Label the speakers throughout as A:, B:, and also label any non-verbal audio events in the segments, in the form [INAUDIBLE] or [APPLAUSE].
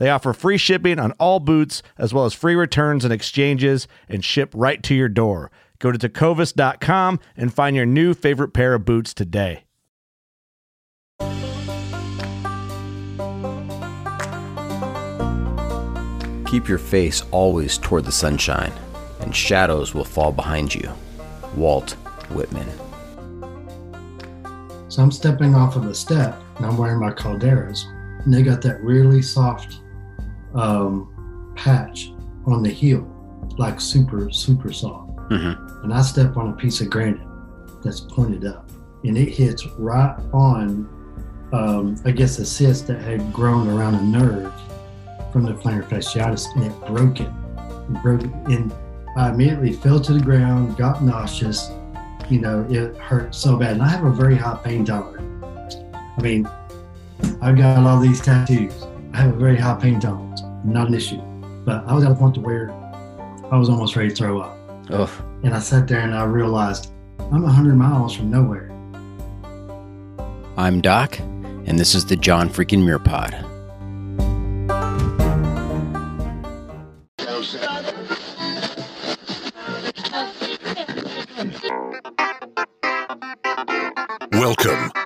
A: They offer free shipping on all boots, as well as free returns and exchanges, and ship right to your door. Go to tecovas.com and find your new favorite pair of boots today.
B: Keep your face always toward the sunshine, and shadows will fall behind you. Walt Whitman.
C: So I'm stepping off of a step and I'm wearing my calderas, and they got that really soft um, patch on the heel, like super, super soft.
B: Mm-hmm.
C: And I step on a piece of granite that's pointed up, and it hits right on, um, I guess, a cyst that had grown around a nerve from the plantar fasciitis, and it broke it. It broke it, and I immediately fell to the ground, got nauseous. You know, it hurt so bad, and I have a very high pain tolerance. I mean, I've got all these tattoos. I have a very high pain tolerance, not an issue. But I was at a point to where I was almost ready to throw up.
B: Oh,
C: And I sat there and I realized I'm 100 miles from nowhere.
B: I'm Doc, and this is the John Freaking Muir Pod.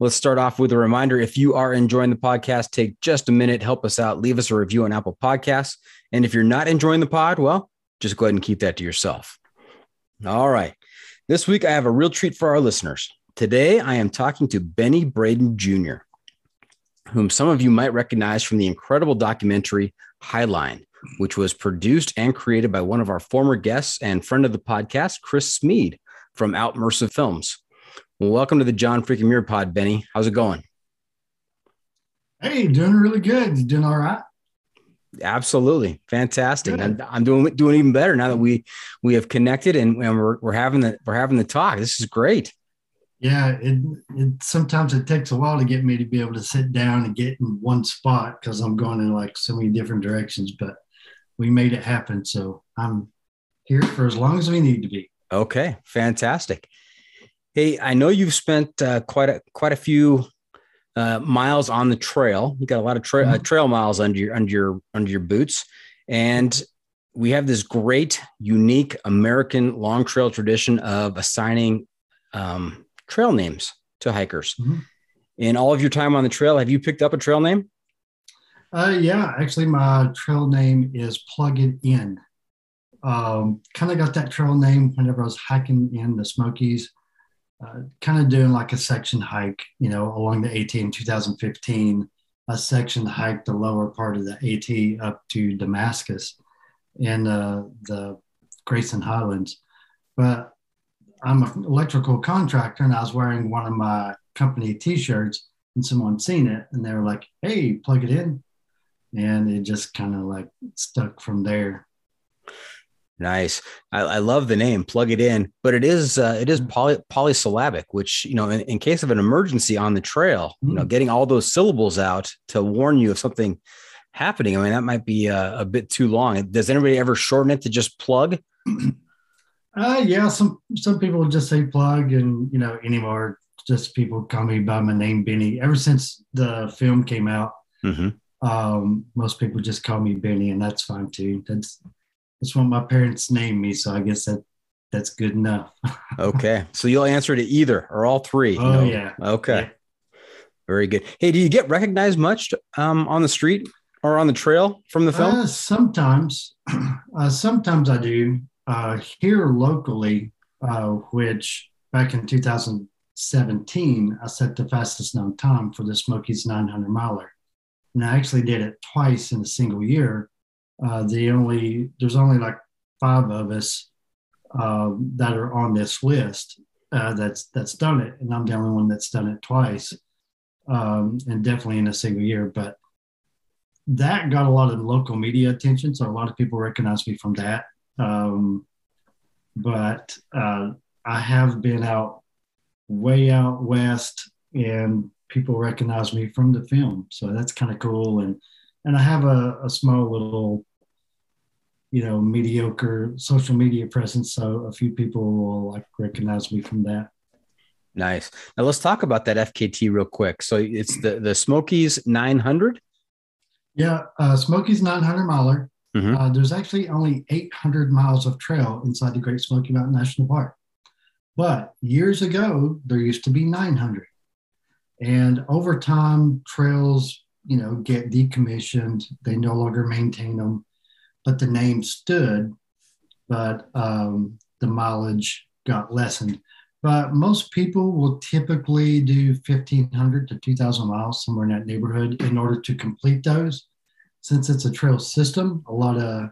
B: Let's start off with a reminder. If you are enjoying the podcast, take just a minute, help us out, leave us a review on Apple Podcasts. And if you're not enjoying the pod, well, just go ahead and keep that to yourself. All right. This week, I have a real treat for our listeners. Today, I am talking to Benny Braden Jr., whom some of you might recognize from the incredible documentary Highline, which was produced and created by one of our former guests and friend of the podcast, Chris Smead from Outmersive Films. Welcome to the John Freaking Muir Pod, Benny. How's it going?
C: Hey, doing really good. Doing all right?
B: Absolutely, fantastic. I'm, I'm doing doing even better now that we we have connected and, and we're we're having the we're having the talk. This is great.
C: Yeah, it, it sometimes it takes a while to get me to be able to sit down and get in one spot because I'm going in like so many different directions, but we made it happen. So I'm here for as long as we need to be.
B: Okay, fantastic. Hey, I know you've spent uh, quite a quite a few uh, miles on the trail. You got a lot of tra- uh,
C: Mhm.
B: trail miles under your under your under your boots, and we have this great, unique American long trail tradition of assigning um, trail names to hikers.
C: Mhm.
B: In all of your time on the trail, have you picked up a trail name?
C: Uh, yeah, actually, my trail name is Plug It In. Um, kind of got that trail name whenever I was hiking in the Smokies, uh, kind of doing like a section hike, you know, along the AT in 2015. A section hike the lower part of the AT up to Damascus in uh, the Grayson Highlands. But I'm an electrical contractor and I was wearing one of my company t-shirts and someone seen it and they were like, Hey, plug it in. And it just kind of like stuck from there.
B: Nice. I, I, love the name. Plug it in, but it is uh, it is mm. poly, polysyllabic, which you know, in, in, case of an emergency on the trail, you know, mm. getting all those syllables out to warn you of something happening. I mean, that might be a, a bit too long. Does anybody ever shorten it to just plug? [CLEARS THROAT]
C: Uh, yeah, some some people just say plug, and you know, anymore, just people call me by my name, Benny. Ever since the film came out, mm-hmm. um, most people just call me Benny, and that's fine too. That's that's what my parents named me, so I guess that that's good enough. [LAUGHS]
B: okay, so you'll answer to either or all three.
C: Oh know? yeah.
B: Okay. Yeah. Very good. Hey, do you get recognized much um, on the street or on the trail from the film?
C: Uh, sometimes, [CLEARS THROAT] uh, sometimes I do uh, here locally, uh, which back in 2017, I set the fastest known time for the Smokies 900 miler. And I actually did it twice in a single year. Uh, the only there's only like five of us uh, that are on this list uh, that's that's done it, and I'm the only one that's done it twice, um, and definitely in a single year. But that got a lot of local media attention, so a lot of people recognize me from that. Um, but uh, I have been out way out west, and people recognize me from the film, so that's kind of cool. And and I have a, a small little, you know, mediocre social media presence, so a few people will like recognize me from that.
B: Nice. Now let's talk about that FKT real quick. So it's the the Smokies 900.
C: Yeah, uh, Smokies 900 miler. Mm-hmm. Uh, there's actually only 800 miles of trail inside the Great Smoky Mountain National Park. But years ago, there used to be 900. And over time, trails, you know, get decommissioned. They no longer maintain them, but the name stood, but um, the mileage got lessened. But most people will typically do 1,500 to 2,000 miles, somewhere in that neighborhood, in order to complete those since it's a trail system, a lot of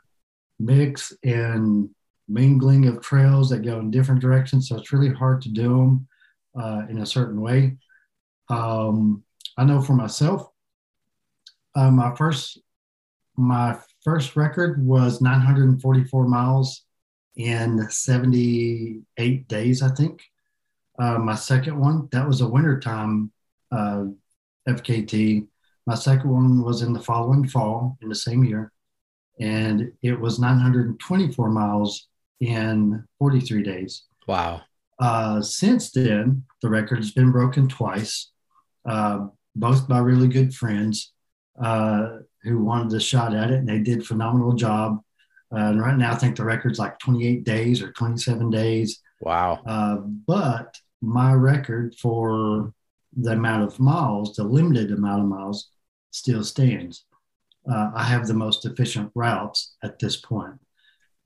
C: mix and mingling of trails that go in different directions. So it's really hard to do them uh, in a certain way. Um, I know for myself, uh, my first my first record was 944 miles in 78 days, I think. Uh, my second one, that was a wintertime uh, FKT. My second one was in the following fall in the same year, and it was 924 miles in 43 days.
B: Wow.
C: Uh, since then, the record has been broken twice, uh, both by really good friends uh, who wanted a shot at it, and they did phenomenal job. Uh, and right now, I think the record's like 28 days or 27 days.
B: Wow.
C: Uh, but my record for the amount of miles, the limited amount of miles, still stands. Uh, I have the most efficient routes at this point.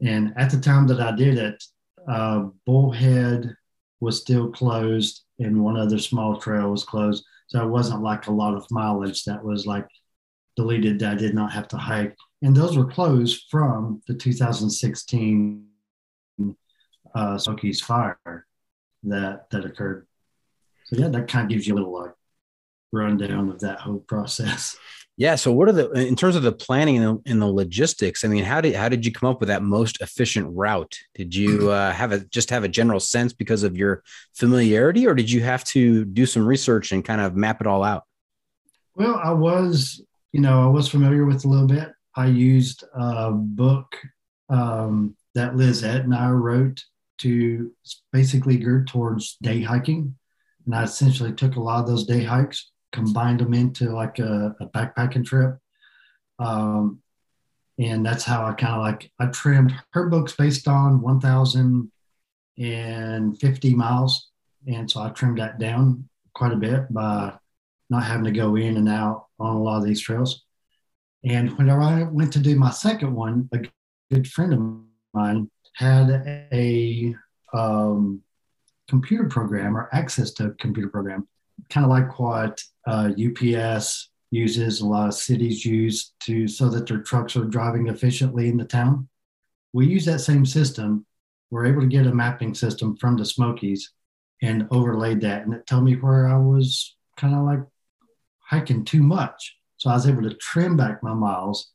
C: And at the time that I did it, uh, Bullhead was still closed and one other small trail was closed. So it wasn't like a lot of mileage that was like deleted that I did not have to hike. And those were closed from the 2016 uh, Smokies fire that that occurred. So yeah, that kind of gives you a little like rundown of that whole process. [LAUGHS]
B: Yeah. So, what are the in terms of the planning and the, and the, logistics? I mean, how did how did you come up with that most efficient route? Did you [CLEARS THROAT] uh, have a just have a general sense because of your familiarity, or did you have to do some research and kind of map it all out?
C: Well, I was, you know, I was familiar with a little bit. I used a book um, that Liz and I wrote to basically geared towards day hiking. And I essentially took a lot of those day hikes combined them into like a, a backpacking trip. Um, and that's how I kind of like I trimmed her books based on 1,050 miles, and so I trimmed that down quite a bit by not having to go in and out on a lot of these trails. And whenever I went to do my second one, a good friend of mine had a um, computer program or access to a computer program, kind of like what uh, UPS uses, a lot of cities use to so that their trucks are driving efficiently in the town. We use that same system. We're able to get a mapping system from the Smokies and overlaid that, and it told me where I was kind of like hiking too much. So I was able to trim back my miles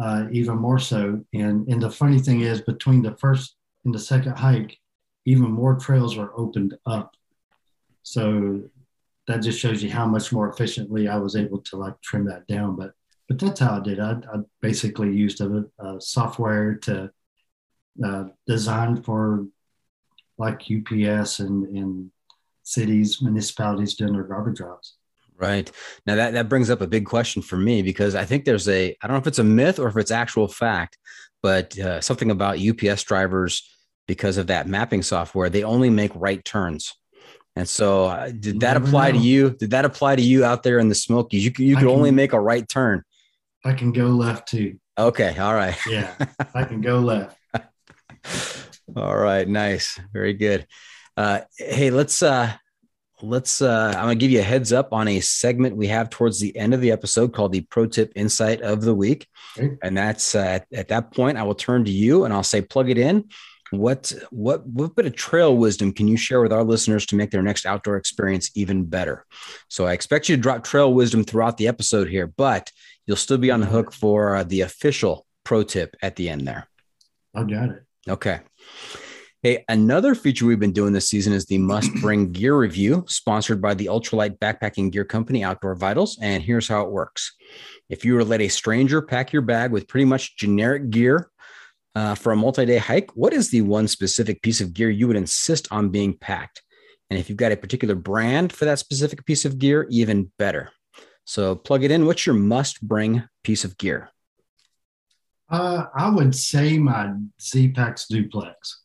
C: uh, even more so. And and the funny thing is, between the first and the second hike, even more trails were opened up. So that just shows you how much more efficiently I was able to like trim that down. But but that's how I did. I, I basically used a, a software to uh, design for like UPS and, and cities, municipalities doing their garbage drops.
B: Right. Now that, that brings up a big question for me because I think there's a, I don't know if it's a myth or if it's actual fact, but uh, something about UPS drivers because of that mapping software, they only make right turns. And so, uh, did that apply know. to you? Did that apply to you out there in the Smokies? You could, you could can, only make a right turn.
C: I can go left too.
B: Okay. All right.
C: Yeah. I can go left. [LAUGHS]
B: all right. Nice. Very good. Uh, hey, let's, uh, let's, uh, I'm to give you a heads up on a segment we have towards the end of the episode called the pro tip insight of the week. Okay. And that's, uh, at, at that point, I will turn to you and I'll say, plug it in what what what bit of trail wisdom can you share with our listeners to make their next outdoor experience even better? So I expect you to drop trail wisdom throughout the episode here, but you'll still be on the hook for uh, the official pro tip at the end there.
C: I got it.
B: Okay. Hey, another feature we've been doing this season is the must [CLEARS THROAT] bring gear review, sponsored by the ultralight backpacking gear company Outdoor Vitals. And here's how it works. If you were to let a stranger pack your bag with pretty much generic gear uh, for a multi-day hike, what is the one specific piece of gear you would insist on being packed? And if you've got a particular brand for that specific piece of gear, even better. So plug it in. What's your must-bring piece of gear?
C: Uh, I would say my Z-Packs duplex.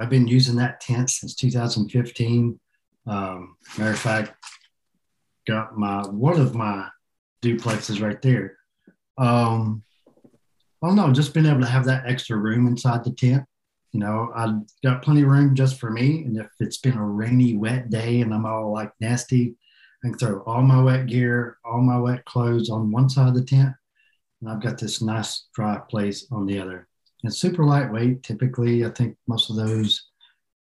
C: I've been using that tent since 2015. Um, matter of fact, got my one of my duplexes right there. Um, no, just being able to have that extra room inside the tent. You know, I've got plenty of room just for me. And if it's been a rainy, wet day and I'm all like nasty, I can throw all my wet gear, all my wet clothes on one side of the tent. And I've got this nice dry place on the other. It's super lightweight. Typically, I think most of those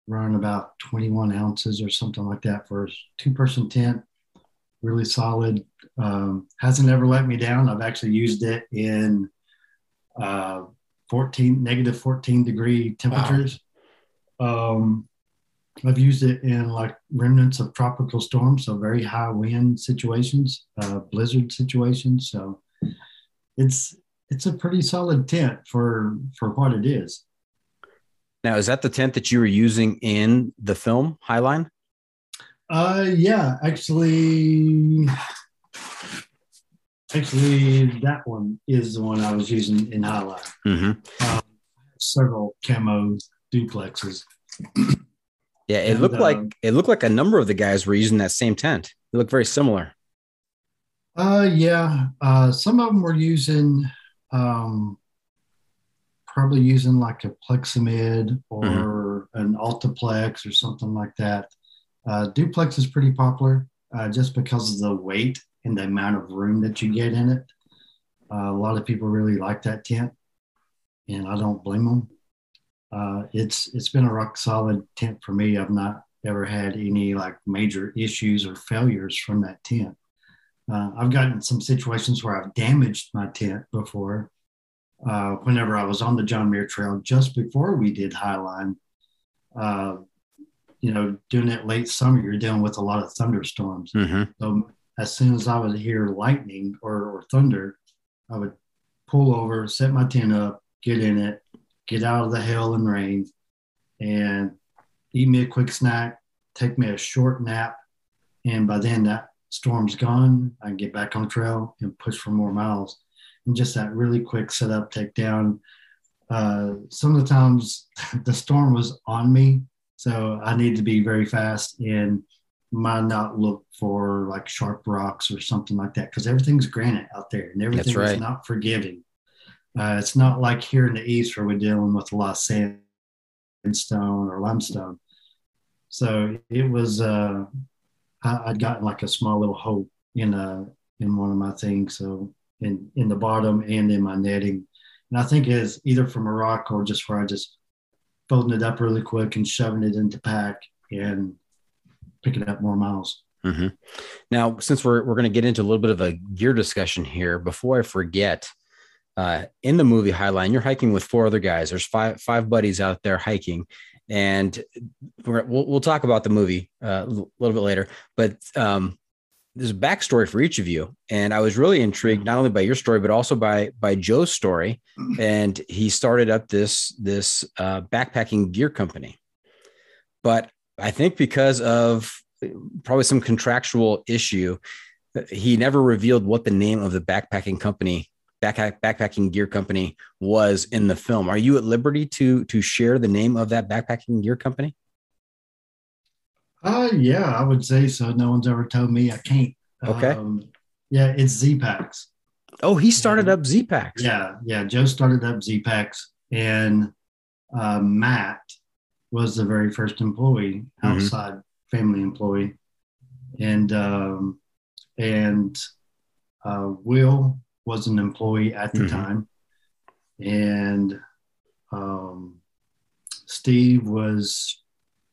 C: run about 21 ounces or something like that for a two person tent. Really solid. Um, hasn't ever let me down. I've actually used it in uh, 14 negative 14 degree temperatures. Wow. Um, I've used it in like remnants of tropical storms, so very high wind situations, uh, blizzard situations. So it's it's a pretty solid tent for for what it is.
B: Now, is that the tent that you were using in the film Highline?
C: Uh, yeah, actually, Actually, that one is the one I was using in Highline. Mm-hmm. Um, several camo duplexes.
B: Yeah, it and, looked uh, like it looked like a number of the guys were using that same tent. They looked very similar.
C: Uh, yeah. Uh, some of them were using, um, probably using like a Plexamid or mm-hmm. an Altaplex or something like that. Uh, duplex is pretty popular uh, just because of the weight and the amount of room that you get in it. Uh, a lot of people really like that tent, and I don't blame them. Uh, it's it's been a rock solid tent for me. I've not ever had any like major issues or failures from that tent. Uh, I've gotten some situations where I've damaged my tent before. Uh, whenever I was on the John Muir Trail just before we did Highline, uh, you know, doing that late summer, you're dealing with a lot of thunderstorms. Mm-hmm. So as soon as I would hear lightning or, or thunder, I would pull over, set my tent up, get in it, get out of the hail and rain, and eat me a quick snack, take me a short nap. And by then that storm's gone. I can get back on trail and push for more miles. And just that really quick setup, take down. Uh, some of the times [LAUGHS] the storm was on me. So I need to be very fast. And might not look for like sharp rocks or something like that because everything's granite out there and everything
B: right.
C: is not forgiving. Uh, it's not like here in the east where we're dealing with a lot of sandstone or limestone. So it was. Uh, I, I'd gotten like a small little hole in a in one of my things, so in in the bottom and in my netting, and I think it's either from a rock or just where I just folding it up really quick and shoving it into pack and picking up more miles.
B: Mm-hmm. Now, since we're we're going to get into a little bit of a gear discussion here, before I forget, uh, in the movie Highline, you're hiking with four other guys. There's five five buddies out there hiking, and we'll we'll talk about the movie uh, a little bit later. But um, there's a backstory for each of you, and I was really intrigued not only by your story but also by by Joe's story. [CLEARS THROAT] And he started up this this uh, backpacking gear company, but I think because of probably some contractual issue, he never revealed what the name of the backpacking company backpack backpacking gear company was in the film. Are you at liberty to to share the name of that backpacking gear company?
C: Uh yeah, I would say so. No one's ever told me I can't.
B: Okay.
C: Um, yeah, it's Z Packs.
B: Oh, he started up Z Packs.
C: Yeah, yeah. Joe started up Z Packs, and uh, Matt was the very first employee,
B: Mhm.
C: outside family employee, and um, and uh, Will was an employee at the
B: Mhm.
C: time, and um, Steve was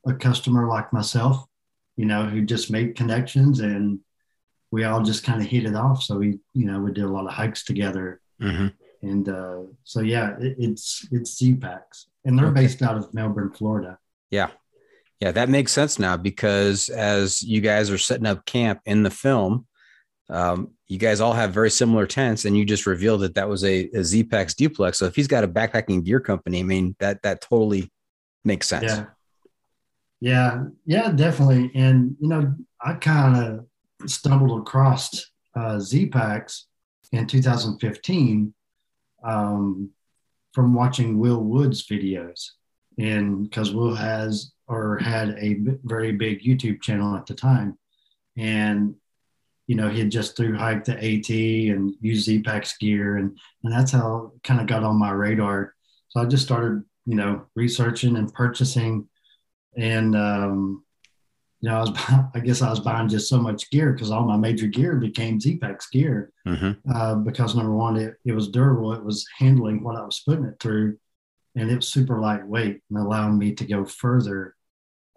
C: a customer like myself, you know, who just made connections and we all just kind of hit it off. So we, you know, we did a lot of hikes together.
B: Mhm.
C: And uh, so, yeah, it, it's, it's Z-Packs and they're
B: Okay.
C: based out of Melbourne, Florida.
B: Yeah. Yeah, that makes sense now because as you guys are setting up camp in the film, um, you guys all have very similar tents, and you just revealed that that was a, a Z-Packs duplex. So if he's got a backpacking gear company, I mean that that totally makes sense.
C: Yeah. Yeah. Yeah, definitely. And, you know, I kind of stumbled across uh, Z-Packs in 2015 um, from watching Will Wood's videos. And because Will has or had a very big YouTube channel at the time. And, you know, he had just through hiked the AT and used Z-Packs gear. And, and that's how it kind of got on my radar. So I just started, you know, researching and purchasing. And, um, you know, I was, [LAUGHS] I guess I was buying just so much gear because all my major gear became Z-Packs gear
B: Mhm.
C: uh, because number one, it, it was durable. It was handling what I was putting it through, and it was super lightweight and allowing me to go further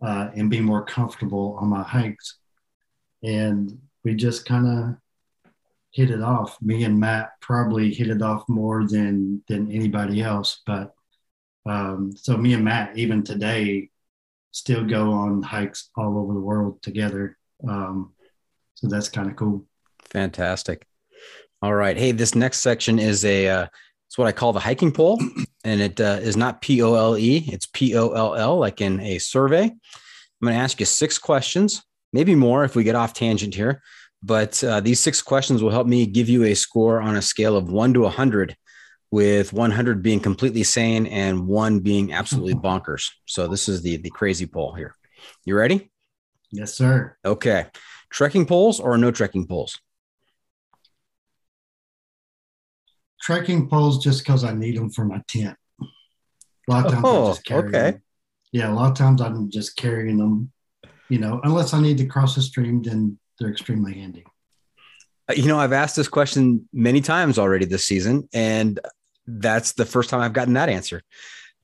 C: uh, and be more comfortable on my hikes. And we just kind of hit it off. Me and Matt probably hit it off more than than anybody else. But um, so me and Matt, even today, still go on hikes all over the world together. Um, so that's kind of cool.
B: Fantastic. All right. Hey, this next section is a uh, it's what I call the hiking poll, and it uh, is not P O L E. It's P O L L, like in a survey. I'm going to ask you six questions, maybe more if we get off tangent here. But uh, these six questions will help me give you a score on a scale of one to 100, with 100 being completely sane and one being absolutely bonkers. So this is the the crazy poll here. You ready?
C: Yes, sir.
B: Okay. Trekking poles or no trekking poles?
C: trekking poles just because I need them for my tent. A lot of times I
B: Oh,
C: just carry
B: okay.
C: them. Yeah, a lot of times I'm just carrying them, you know, unless I need to cross a stream, then they're extremely handy.
B: Uh, You know, I've asked this question many times already this season, and that's the first time I've gotten that answer.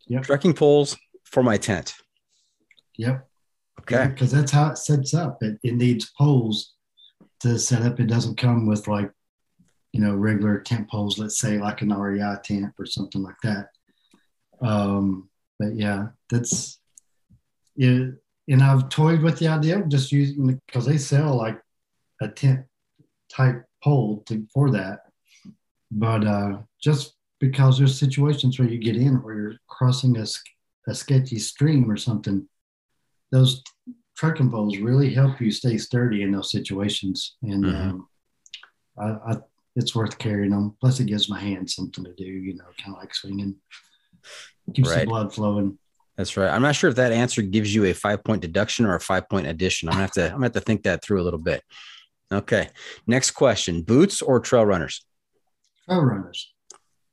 C: Yep.
B: Trekking poles for my tent.
C: Yep.
B: Okay.
C: Because that's how it sets up. It, it needs poles to set up. It doesn't come with like, you know, regular tent poles, let's say like an REI tent or something like that. Um, but yeah, that's yeah. And I've toyed with the idea of just using because they sell like a tent type pole to, for that. But uh, just because there's situations where you get in where you're crossing a, a sketchy stream or something, those trekking poles really help you stay sturdy in those situations. And
B: Mhm.
C: um, I, I, it's worth carrying them. Plus, it gives my hands something to do, you know, kind of like swinging, keeps
B: Right.
C: the blood flowing.
B: That's right. I'm not sure if that answer gives you a five point deduction or a five point addition. I'm gonna have to I'm gonna have to think that through a little bit. Okay. Next question: Boots or trail runners?
C: Trail runners.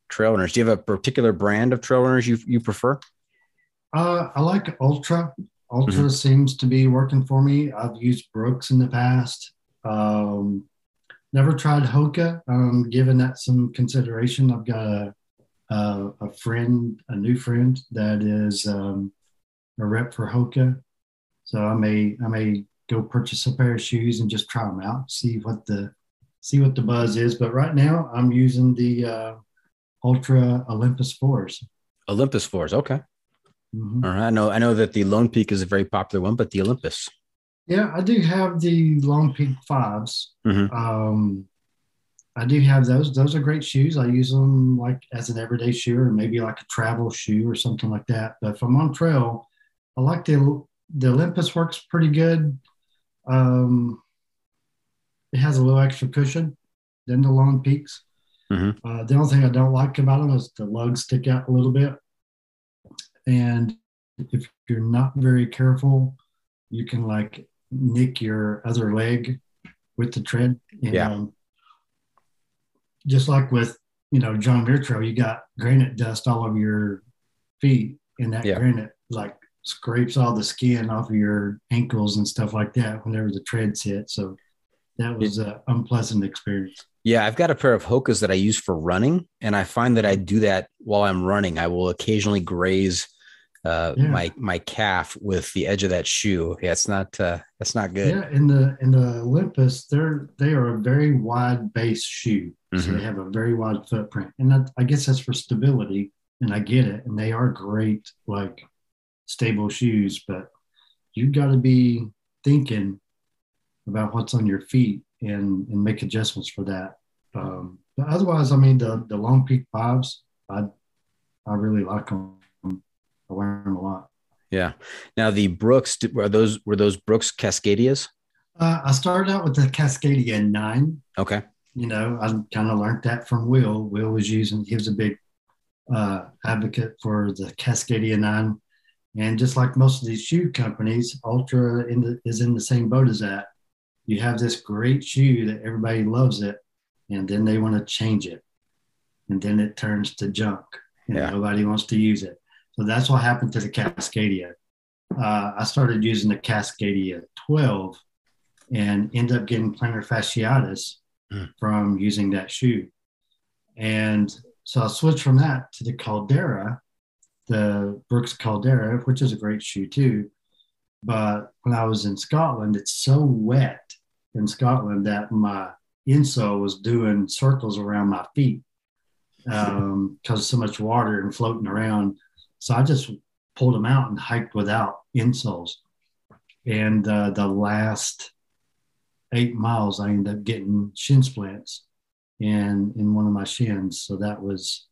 B: Trail runners. Do you have a particular brand of trail runners you you prefer?
C: Uh, I like Altra. Altra
B: Mhm.
C: seems to be working for me. I've used Brooks in the past. Um, never tried Hoka. Um, given that some consideration, I've got a, a a friend, a new friend that is um, a rep for Hoka. So I may I may go purchase a pair of shoes and just try them out, see what the see what the buzz is. But right now, I'm using the uh, Altra Olympus fours.
B: Olympus fours. Okay.
C: Mhm.
B: All right. I know I know that the Lone Peak is a very popular one, but the Olympus.
C: Yeah, I do have the Lone Peak 5s
B: Mhm.
C: Um, I do have those. Those are great shoes. I use them like as an everyday shoe or maybe like a travel shoe or something like that. But if I'm on trail, I like the the Olympus works pretty good. Um, it has a little extra cushion than the Lone Peaks.
B: Mhm.
C: Uh, the only thing I don't like about them is the lugs stick out a little bit. And if you're not very careful, you can like nick your other leg with the tread. And,
B: Yeah.
C: um, just like with, you know, John Muir you got granite dust all over your feet, and that
B: Yeah.
C: granite like scrapes all the skin off of your ankles and stuff like that whenever the treads hit. So that was an unpleasant experience.
B: Yeah, I've got a pair of Hokas that I use for running, and I find that I do that while I'm running. I will occasionally graze uh,
C: Yeah.
B: my my calf with the edge of that shoe. Yeah, it's not uh, that's not good.
C: Yeah, in the in the Olympus, they're they are a very wide base shoe, so
B: Mhm.
C: they have a very wide footprint, and that, I guess that's for stability. And I get it, and they are great, like stable shoes. But you got to be thinking about what's on your feet and and make adjustments for that. Um, but otherwise, I mean, the the Lone Peak fives, I I really like them. I wear them a lot.
B: Yeah. Now the Brooks were those were those Brooks Cascadias?
C: Uh, I started out with the Cascadia nine.
B: Okay.
C: you know, I kind of learned that from Will. Will was using, he was a big uh, advocate for the Cascadia 9. And just like most of these shoe companies, Altra in the, is in the same boat as that. You have this great shoe that everybody loves it, and then they want to change it. And then it turns to junk, and
B: Yeah.
C: nobody wants to use it. So that's what happened to the Cascadia. Uh, I started using the Cascadia 12 and ended up getting plantar fasciitis
B: Mm.
C: from using that shoe. And so I switched from that to the Caldera, the Brooks Caldera, which is a great shoe too. But when I was in Scotland, it's so wet in Scotland that my insole was doing circles around my feet [LAUGHS] um, because of so much water and floating around. So I just pulled them out and hiked without insoles. And uh, the last eight miles, I ended up getting shin splints in in one of my shins. So that was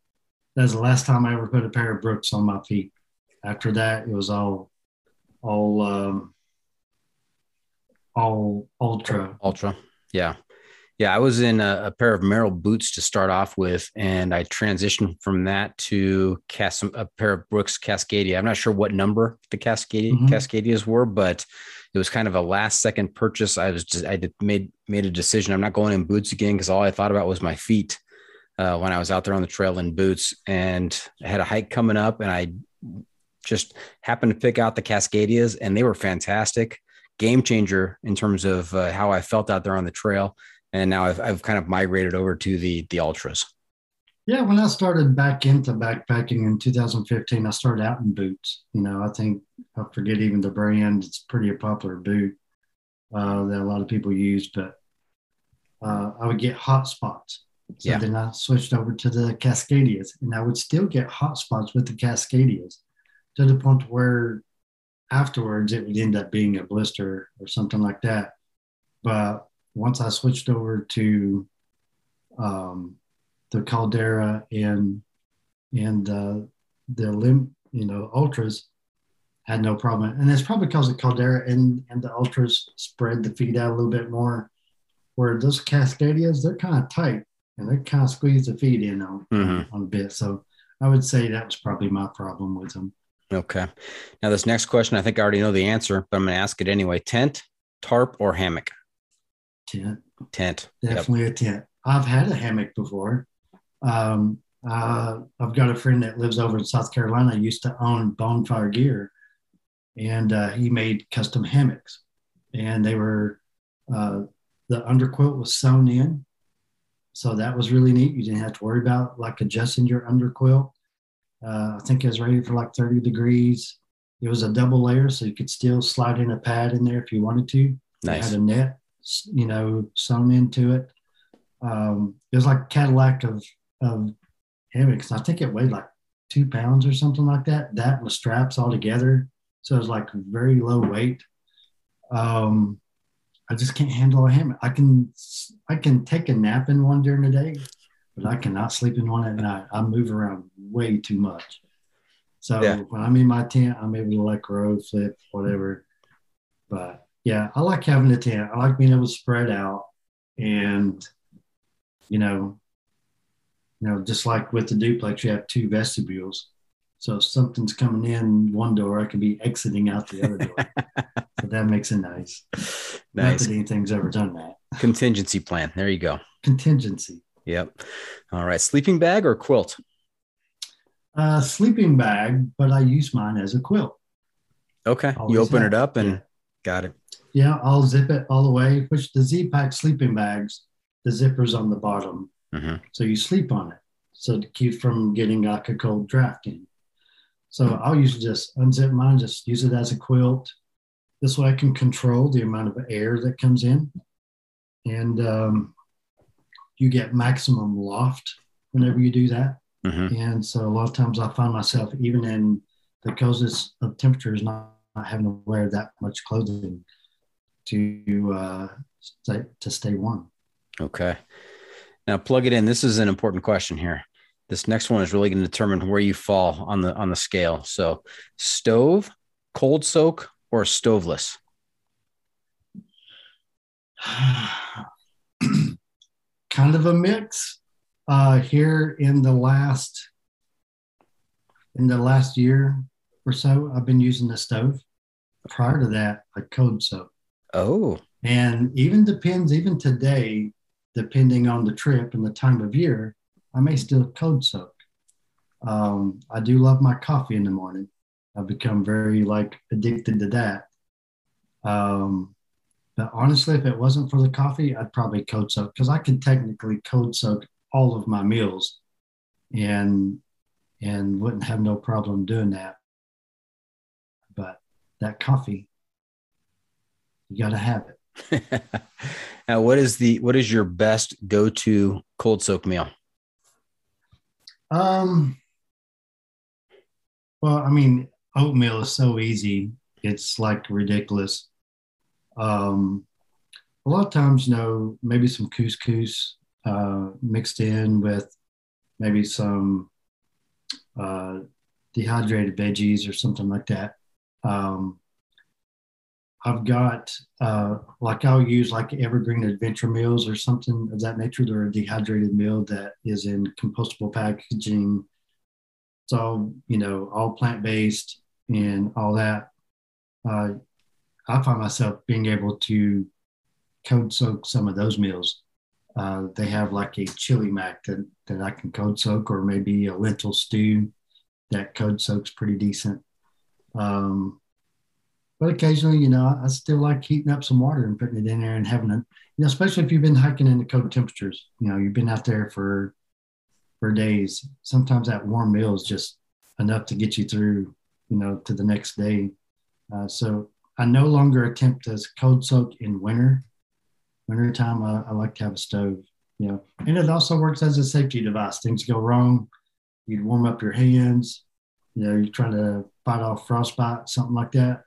C: that was the last time I ever put a pair of Brooks on my feet. After that, it was all all um, all Altra.
B: Altra. Yeah. Yeah. I was in a, a pair of Merrell boots to start off with, and I transitioned from that to Cas- a pair of Brooks Cascadia. I'm not sure what number the Cascadia
C: Mhm.
B: Cascadias were, but it was kind of a last second purchase. I was just, I did, made, made a decision. I'm not going in boots again because all I thought about was my feet uh, when I was out there on the trail in boots. And I had a hike coming up, and I just happened to pick out the Cascadias, and they were fantastic game changer in terms of uh, how I felt out there on the trail. And now I've, I've kind of migrated over to the the Altras.
C: Yeah, when I started back into backpacking in 2015, I started out in boots. You know, I think I forget even the brand. It's pretty a popular boot uh, that a lot of people use, but uh, I would get hot spots. So
B: Yeah.
C: then I switched over to the Cascadias, and I would still get hot spots with the Cascadias to the point where afterwards it would end up being a blister or something like that. But once I switched over to um, the Caldera and and uh, the lim, you know, Altras had no problem, and it's probably because the Caldera and and the Altras spread the feet out a little bit more. Where those Cascadias, they're kind of tight and they kind of squeeze the feet in on
B: Mhm.
C: on a bit. So I would say that was probably my problem with them.
B: Okay. Now, this next question, I think I already know the answer, but I'm going to ask it anyway. Tent, tarp, or hammock?
C: Tent.
B: Tent. Yep.
C: Definitely a tent. I've had a hammock before. Um, uh, I've got a friend that lives over in South Carolina. Used to own Bonfire Gear, and uh, he made custom hammocks, and they were uh, the underquilt was sewn in, so that was really neat. You didn't have to worry about like adjusting your underquilt. Uh, I think it was rated for like 30 degrees. It was a double layer, so you could still slide in a pad in there if you wanted to. It
B: Nice.
C: had a net, you know, sewn into it. Um, it was like a Cadillac of of hammocks. I think it weighed like two pounds or something like that. That with straps all together, so it was like very low weight. Um, I just can't handle a hammock. I can I can take a nap in one during the day, but I cannot sleep in one at night. I move around way too much. So
B: Yeah.
C: when I'm in my tent, I'm able to let go, flip, whatever. But yeah, I like having a tent. I like being able to spread out and you know, you know, just like with the duplex, you have two vestibules. So if something's coming in one door, I can be exiting out the other door. [LAUGHS] so that makes it nice. Not
B: Nice.
C: that anything's ever done that.
B: Contingency plan. There you go.
C: Contingency.
B: Yep. All right. Sleeping bag or quilt?
C: Uh, sleeping bag, but I use mine as a quilt.
B: Okay.
C: Always
B: you open
C: have.
B: it up and
C: Yeah.
B: Got it.
C: Yeah, I'll zip it all the way, which the Z Pack sleeping bags, the zipper's on the bottom.
B: hmm
C: So you sleep on it. So to keep from getting like a cold draft in. So I'll usually just unzip mine, just use it as a quilt. This way I can control the amount of air that comes in. And um, you get maximum loft whenever you do that.
B: hmm
C: And so a lot of times I find myself, even in the coldest of temperatures, not, not having to wear that much clothing to uh, stay, to stay warm.
B: Okay. Now plug it in. This is an important question here. This next one is really going to determine where you fall on the on the scale. So, stove, cold soak, or stoveless? [SIGHS]
C: kind of a mix. Uh, here in the last in the last year or so, I've been using the stove. Prior to that, I code soak.
B: Oh,
C: And even depends, even today, depending on the trip and the time of year, I may still code soak. Um, I do love my coffee in the morning. I've become very like addicted to that. Um, but honestly, if it wasn't for the coffee, I'd probably code soak because I can technically code soak all of my meals, and and wouldn't have no problem doing that. That coffee, you got to have it. [LAUGHS]
B: now what is the what is your best go to cold soak meal?
C: Um, well, I mean, oatmeal is so easy. It's like ridiculous. Um, a lot of times, you know, maybe some couscous uh, mixed in with maybe some uh, dehydrated veggies or something like that. Um, I've got uh, like I'll use like evergreen adventure meals or something of that nature. They're a dehydrated meal that is in compostable packaging. It's all you know, all plant based and all that. Uh, I find myself being able to code soak some of those meals. Uh, they have like a chili mac that, that I can code soak, or maybe a lentil stew that code soaks pretty decent. Um, but occasionally, you know, I still like heating up some water and putting it in there and having it, you know, especially if you've been hiking in the cold temperatures, you know, you've been out there for for days. Sometimes that warm meal is just enough to get you through, you know, to the next day. Uh, so I no longer attempt to cold soak in winter. Wintertime, I, I like to have a stove, you know, and it also works as a safety device. Things go wrong, you'd warm up your hands, you know, you're trying to fight off frostbite, something like that.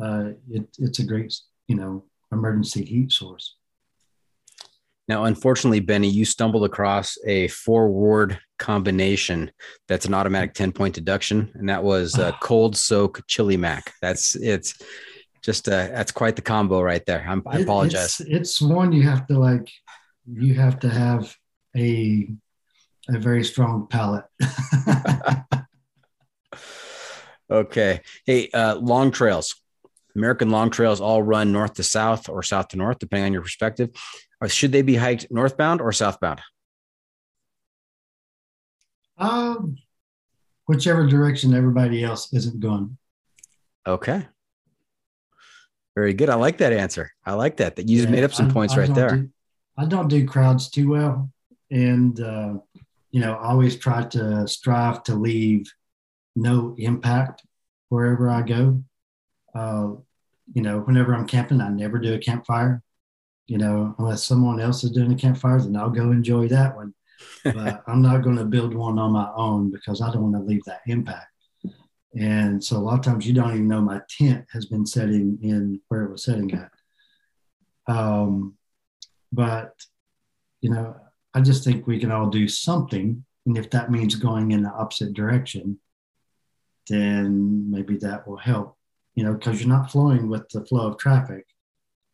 C: Uh, it, it's a great, you know, emergency heat source.
B: Now, unfortunately, Benny, you stumbled across a four word combination that's an automatic 10 point deduction, and that was uh, [SIGHS] cold soak chili mac. That's it's just uh, that's quite the combo right there. I'm, I apologize.
C: It's, it's one you have to like, you have to have a a very strong palate. [LAUGHS]
B: okay. Hey, uh, long trails. American long trails all run north to south or south to north, depending on your perspective. Or should they be hiked northbound or southbound?
C: Um, whichever direction everybody else isn't going.
B: Okay. Very good. I like that answer. I like that. That you just made up some
C: I-
B: points
C: I
B: right there.
C: do- I don't do crowds too well, and uh, you know, I always try to strive to leave no impact wherever I go. Uh, you know, whenever I'm camping, I never do a campfire. You know, unless someone else is doing a campfire, then I'll go enjoy that one. [LAUGHS] But I'm not going to build one on my own because I don't want to leave that impact. And so a lot of times you don't even know my tent has been setting in where it was setting at. Um, but you know, I just think we can all do something, and if that means going in the opposite direction, then maybe that will help. You know, because you're not flowing with the flow of traffic.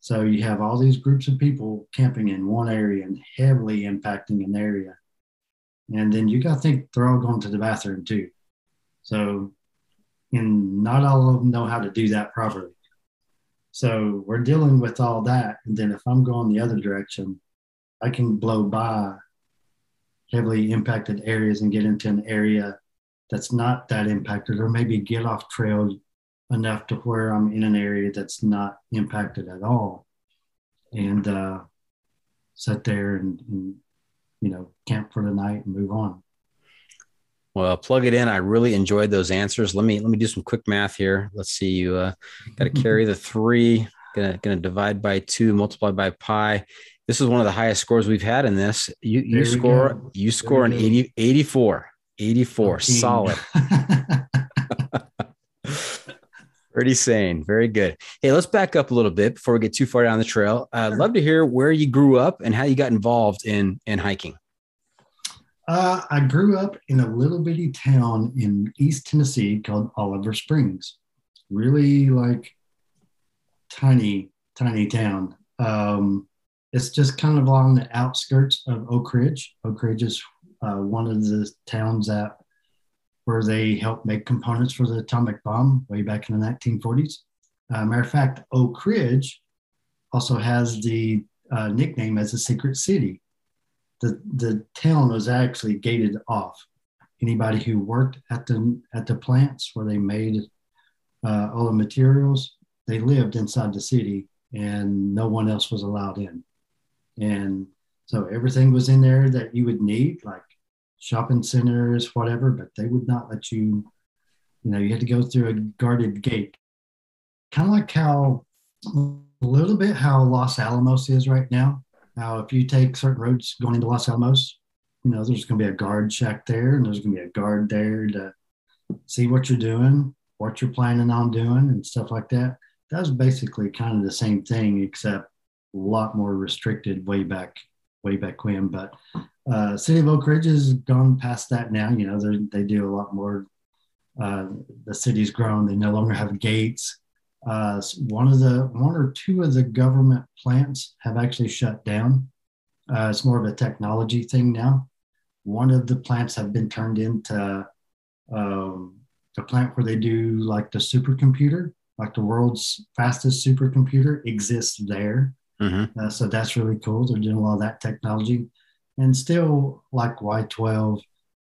C: So you have all these groups of people camping in one area and heavily impacting an area. And then you got to think they're all going to the bathroom too. So, and not all of them know how to do that properly. So we're dealing with all that. And then if I'm going the other direction, I can blow by heavily impacted areas and get into an area that's not that impacted, or maybe get off trail enough to where I'm in an area that's not impacted at all. And uh, sit there and, and, you know, camp for the night and move on.
B: Well, plug it in. I really enjoyed those answers. Let me let me do some quick math here. Let's see. You uh, got to [LAUGHS] carry the three. Gonna gonna divide by two, multiply by pi. This is one of the highest scores we've had in this. You you
C: we
B: score you score an
C: go.
B: 80, 84. 84.
C: Okay.
B: Solid. [LAUGHS] Pretty sane. Very good. Hey, let's back up a little bit before we get too far down the trail. I'd
C: Sure.
B: love to hear where you grew up and how you got involved in in hiking.
C: Uh, I grew up in a little bitty town in East Tennessee called Oliver Springs. Really like tiny, tiny town. Um, it's just kind of along the outskirts of Oak Ridge. Oak Ridge is uh, one of the towns that where they helped make components for the atomic bomb way back in the 1940s. Uh, matter of fact, Oak Ridge also has the uh, nickname as a secret city the the town was actually gated off. Anybody who worked at the at the plants where they made uh, all the materials, they lived inside the city, and no one else was allowed in. And so everything was in there that you would need, like shopping centers, whatever. But they would not let you. You know, you had to go through a guarded gate, kind of like how a little bit how Los Alamos is right now. Now, if you take certain roads going into Los Alamos, you know, there's going to be a guard shack there and there's going to be a guard there to see what you're doing, what you're planning on doing, and stuff like that. That was basically kind of the same thing, except a lot more restricted way back, way back when. But uh, City of Oak Ridge has gone past that now. You know, they do a lot more. Uh, the city's grown. They no longer have gates. Uh, one of the one or two of the government plants have actually shut down. Uh, it's more of a technology thing now. One of the plants have been turned into um, a plant where they do like the supercomputer, like the world's fastest supercomputer exists there.
B: Mhm.
C: Uh, so that's really cool. They're doing a lot of that technology, and still like Y12,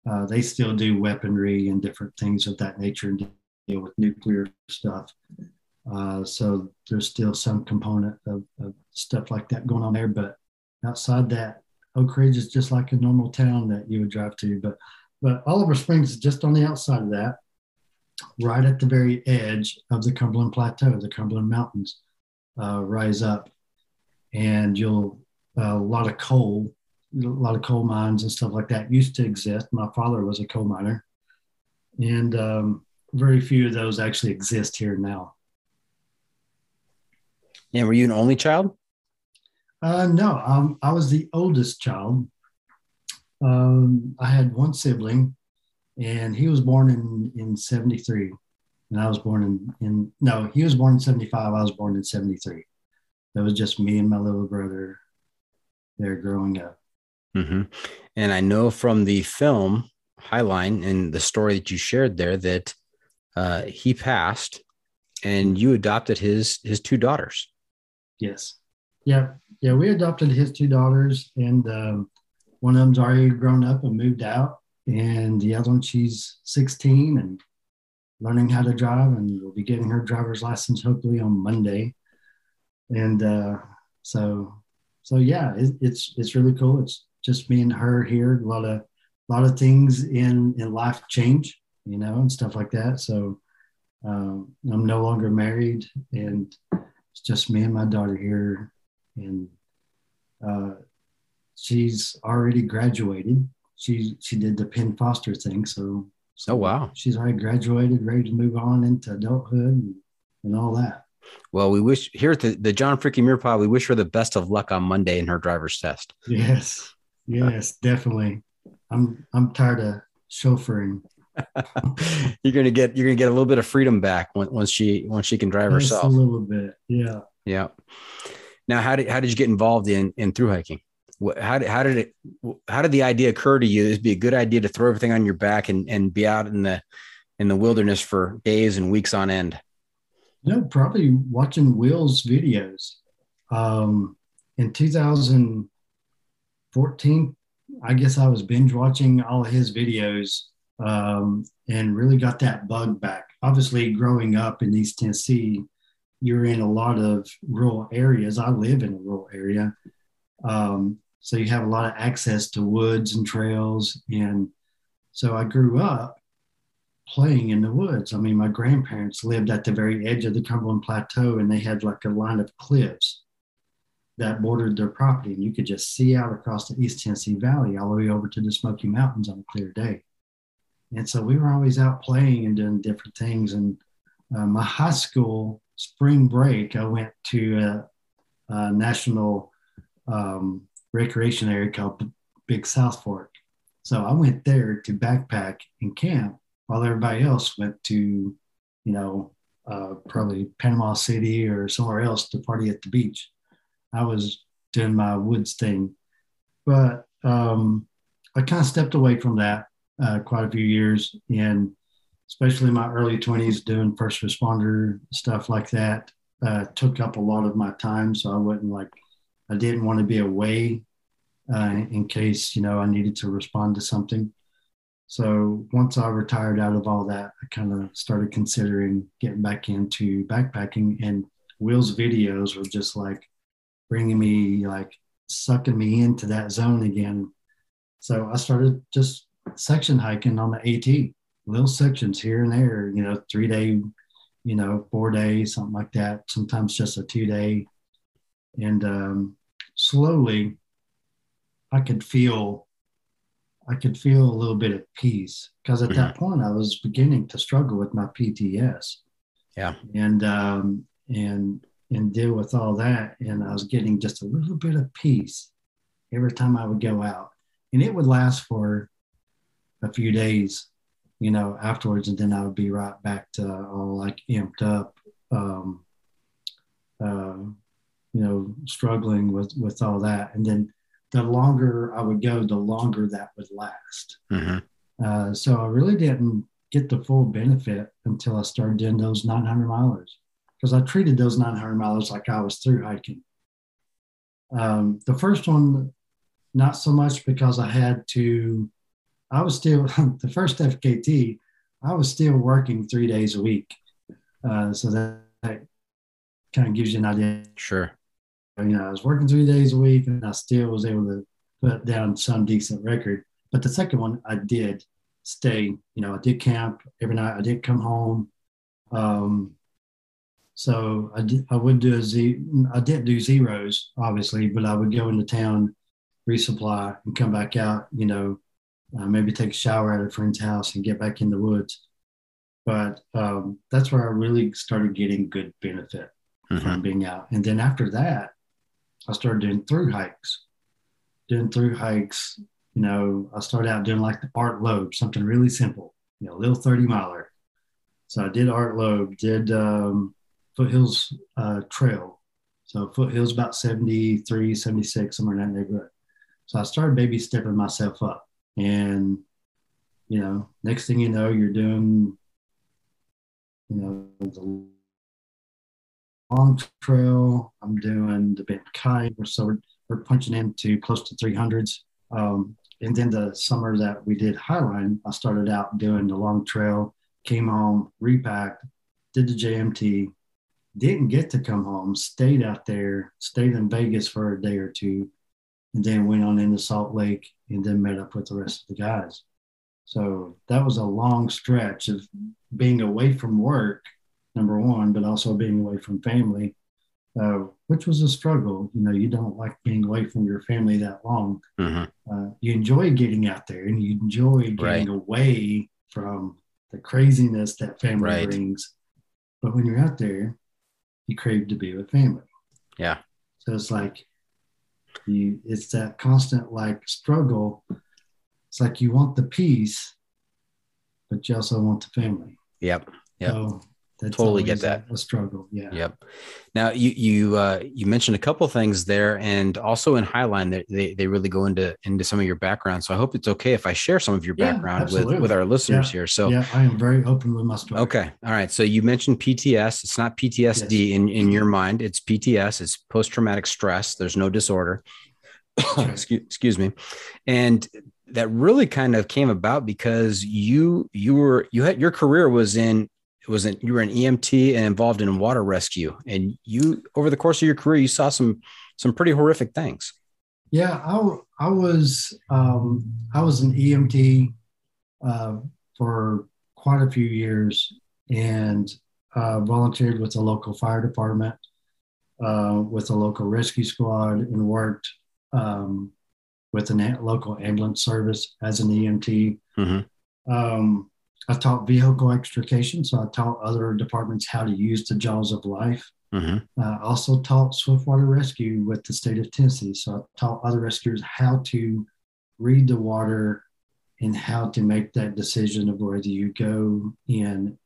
C: uh, they still do weaponry and different things of that nature and deal with nuclear stuff. Uh, so there's still some component of, of stuff like that going on there. But outside that, Oak Ridge is just like a normal town that you would drive to. But but Oliver Springs is just on the outside of that, right at the very edge of the Cumberland Plateau. The Cumberland Mountains uh, rise up, and you'll uh, a lot of coal, a lot of coal mines and stuff like that used to exist. My father was a coal miner, and um, very few of those actually exist here now.
B: And were you an only child?
C: Uh, no, um, I was the oldest child. Um, I had one sibling, and he was born in in '73, and I was born in in no, he was born in '75. I was born in '73. That was just me and my little brother there growing up.
B: Hmm And I know from the film Highline and the story that you shared there that uh, he passed, and you adopted his his two daughters.
C: Yes. Yeah. Yeah. We adopted his two daughters, and um, one of them's already grown up and moved out, and the other one, she's 16 and learning how to drive, and will be getting her driver's license hopefully on Monday. And uh, so, so yeah, it, it's it's really cool. It's just me and her here. A lot of a lot of things in in life change, you know, and stuff like that. So um, I'm no longer married, and it's just me and my daughter here, and uh, she's already graduated. She she did the Penn Foster thing, so, so
B: Oh wow!
C: she's already graduated, ready to move on into adulthood and, and all that.
B: Well, we wish here at the, the John Freaking Muir Pod, we wish her the best of luck on Monday in her driver's test.
C: Yes, yes, definitely. I'm I'm tired of chauffeuring. [LAUGHS]
B: you're gonna get you're gonna get a little bit of freedom back when, once she once she can drive
C: Just
B: herself.
C: a little bit, yeah.
B: Yeah. Now, how did how did you get involved in in through hiking? How did how did it how did the idea occur to you? It'd be a good idea to throw everything on your back and and be out in the in the wilderness for days and weeks on end.
C: You know, probably watching Will's videos. Um, in 2014, I guess I was binge watching all of his videos um, and really got that bug back. Obviously, growing up in East Tennessee, you're in a lot of rural areas. I live in a rural area. Um, so you have a lot of access to woods and trails. And so I grew up playing in the woods. I mean, my grandparents lived at the very edge of the Cumberland Plateau and they had like a line of cliffs that bordered their property. And you could just see out across the East Tennessee Valley all the way over to the Smoky Mountains on a clear day. And so we were always out playing and doing different things. And uh, my high school spring break, I went to a, a national um, recreation area called Big South Fork. So I went there to backpack and camp while everybody else went to, you know, uh, probably Panama City or somewhere else to party at the beach. I was doing my woods thing, but um, I kind of stepped away from that uh, quite a few years, and especially my early 20s doing first responder stuff like that uh, took up a lot of my time. So I wasn't like, I didn't want to be away uh, in case, you know, I needed to respond to something. So once I retired out of all that, I kind of started considering getting back into backpacking and Will's videos were just like bringing me like sucking me into that zone again. So I started just section hiking on the AT, little sections here and there, you know, three day, you know, four days, something like that. Sometimes just a two day. And um, slowly I could feel, I could feel a little bit of peace because at that point I was beginning to struggle with my PTS.
B: Yeah.
C: And, um, and, and deal with all that. And I was getting just a little bit of peace every time I would go out. And it would last for a few days, you know, afterwards. And then I would be right back to all like amped up, um, uh, you know, struggling with, with all that. And then the longer I would go, the longer that would last.
B: Mm-hmm.
C: Uh, so I really didn't get the full benefit until I started doing those 900 milers because I treated those 900 miles like I was through hiking. Um, the first one, not so much because I had to, I was still, [LAUGHS] the first FKT, I was still working three days a week. Uh, so that, that kind of gives you an idea.
B: Sure.
C: You know, I was working three days a week and I still was able to put down some decent record. But the second one, I did stay, you know, I did camp every night. I did come home. Um, so I did, I would do a Z, I didn't do zeros, obviously, but I would go into town, resupply, and come back out, you know, uh, maybe take a shower at a friend's house and get back in the woods. But um, that's where I really started getting good benefit
B: Mhm.
C: from being out. And then after that, I started doing through hikes. Doing through hikes, you know, I started out doing like the Art Loeb, something really simple, you know, little 30 miler. So I did Art Loeb, did um, Foothills uh, Trail. So Foothills about 73, 76, somewhere in that neighborhood. So I started baby stepping myself up. And, you know, next thing you know, you're doing you know, the long trail. I'm doing the Benton MacKaye. So we're, we're punching into close to 300s. Um, and then the summer that we did Highline, I started out doing the long trail, came home, repacked, did the JMT, didn't get to come home, stayed out there, stayed in Vegas for a day or two, and then went on into Salt Lake and then met up with the rest of the guys. So that was a long stretch of being away from work, number one, but also being away from family, uh, which was a struggle. You know, you don't like being away from your family that long.
B: Mm-hmm.
C: Uh, you enjoy getting out there and you enjoy getting
B: Right.
C: away from the craziness that family
B: Right.
C: brings. But when you're out there, you crave to be with family.
B: Yeah.
C: So it's like you it's that constant like struggle. It's like you want the peace, but you also want the family.
B: Yep. Yep.
C: So that's
B: Totally get that.
C: A, struggle. Yeah.
B: Yep. Now you you uh, you mentioned a couple things there, and also in Highline, they, they they really go into into some of your background. So I hope it's okay if I share some of your
C: Yeah,
B: background with with our listeners
C: Yeah.
B: here. So
C: yeah, I am very open with my story.
B: okay, all right. So you mentioned PTS. It's not PTSD in in your mind. It's PTS. It's post traumatic stress. There's no disorder. [COUGHS]
C: right.
B: excuse, excuse me, and that really kind of came about because you you were you had your career was in was in you were an EMT and involved in water rescue, and you over the course of your career you saw some some pretty horrific things.
C: Yeah, I, I was um, I was an EMT uh, for quite a few years and uh, volunteered with the local fire department, uh, with the local rescue squad, and worked um, with a local ambulance service as an EMT.
B: Mhm.
C: Um, I taught vehicle extrication, so I taught other departments how to use the jaws of life.
B: Mhm.
C: Uh, also taught swiftwater rescue with the state of Tennessee. So I taught other rescuers how to read the water and how to make that decision of whether you go in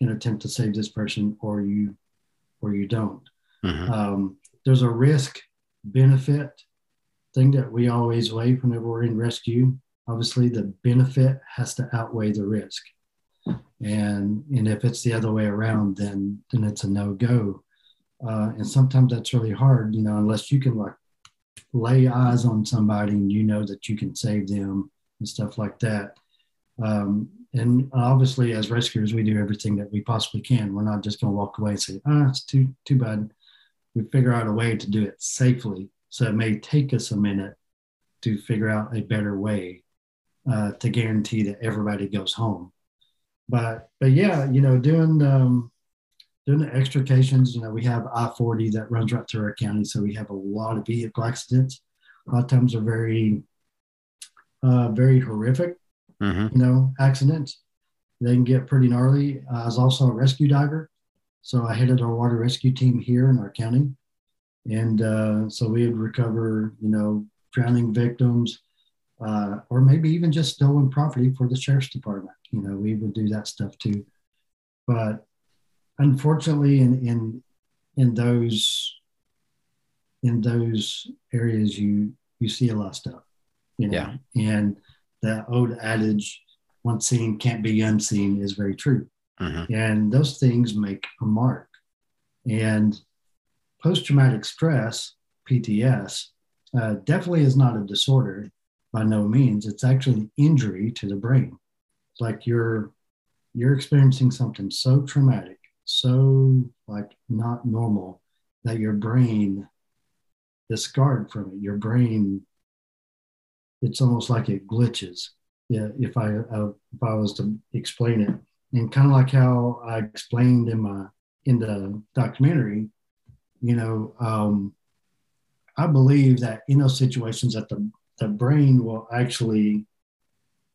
C: and attempt to save this person or you or you don't.
B: Mhm.
C: Um, there's a risk benefit thing that we always weigh whenever we're in rescue. Obviously, the benefit has to outweigh the risk, and and if it's the other way around, then then it's a no go. Uh, and sometimes that's really hard, you know, unless you can like lay eyes on somebody and you know that you can save them and stuff like that. Um, and obviously, as rescuers, we do everything that we possibly can. We're not just going to walk away and say, "Ah, it's too too bad." We figure out a way to do it safely. So it may take us a minute to figure out a better way uh, to guarantee that everybody goes home. But but yeah, you know, doing um, doing the extrications. You know, we have I forty that runs right through our county, so we have a lot of vehicle accidents. A lot of times are very uh, very horrific
B: Mhm.
C: you know, accidents. They can get pretty gnarly. I was also a rescue diver. So I headed our water rescue team here in our county. And uh, so we would recover, you know, drowning victims uh, or maybe even just stolen property for the sheriff's department. You know, we would do that stuff too. But unfortunately, in, in, in those, in those areas, you, you see a lot of stuff, you know, and that old adage, once seen can't be unseen, is very true.
B: Mhm.
C: And those things make a mark. And post traumatic stress, PTS, uh, definitely is not a disorder by no means. It's actually an injury to the brain. It's like you're you're experiencing something so traumatic, so like not normal that your brain is scarred from it. Your brain it's almost like it glitches. Yeah, if I uh, if I was to explain it, and kind of like how I explained in my in the documentary, you know, um, I believe that in those situations that the the brain will actually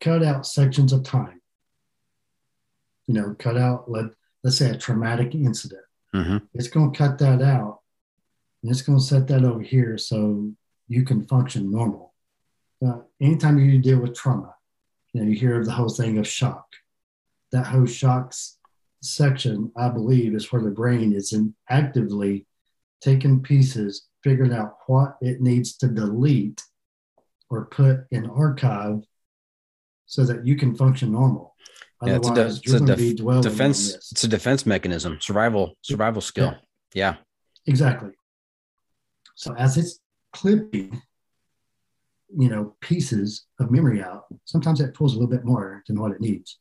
C: cut out sections of time. You know, cut out let let's say a traumatic incident.
B: Mhm.
C: It's going to cut that out, and it's going to set that over here so you can function normal. Uh, anytime you deal with trauma, you know, you hear of the whole thing of shock. That whole shocks section, I believe, is where the brain is in actively taking pieces, figuring out what it needs to delete or put in archive so that you can function normal.
B: Yeah, it's a, de- it's a def-
C: be dwelling on
B: defense. It's a defense mechanism, survival, survival skill. Yeah.
C: Exactly. So as it's clipping, you know, pieces of memory out, sometimes it pulls a little bit more than what it needs.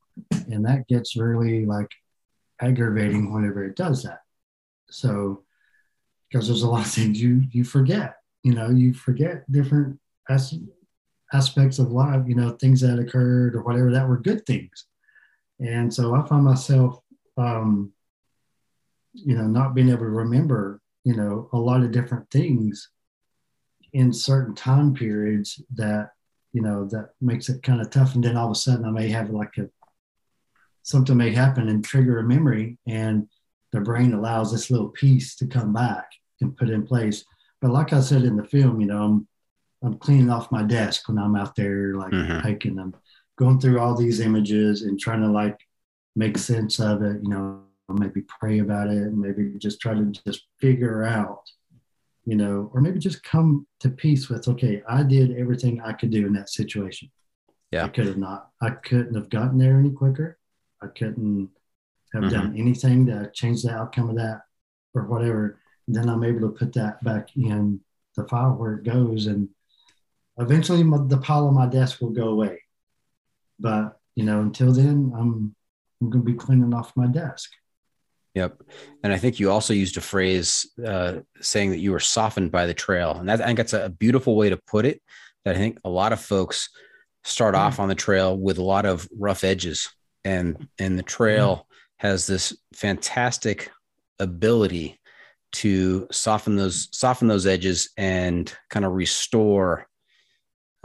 C: And that gets really like aggravating whenever it does that. So because there's a lot of things you you forget, you know, you forget different as, aspects of life, you know, things that occurred or whatever that were good things. And so I find myself um, you know, not being able to remember, you know, a lot of different things in certain time periods that, you know, that makes it kind of tough. And then all of a sudden I may have like a, something may happen and trigger a memory and the brain allows this little piece to come back and put in place. But like I said in the film, you know, I'm, I'm cleaning off my desk when I'm out there, like
B: Mhm.
C: hiking. I'm going through all these images and trying to like make sense of it, you know, maybe pray about it, maybe just try to just figure out, you know, or maybe just come to peace with, okay, I did everything I could do in that situation.
B: Yeah.
C: I could have not, I couldn't have gotten there any quicker. I couldn't have
B: Mhm.
C: done anything to change the outcome of that or whatever. And then I'm able to put that back in the file where it goes. And eventually my, the pile on my desk will go away. But, you know, until then, I'm, I'm going to be cleaning off my desk.
B: Yep. And I think you also used a phrase uh, saying that you were softened by the trail. And that, I think that's a beautiful way to put it. That I think a lot of folks start off on the trail with a lot of rough edges. And, and the trail has this fantastic ability to soften those soften those edges and kind of restore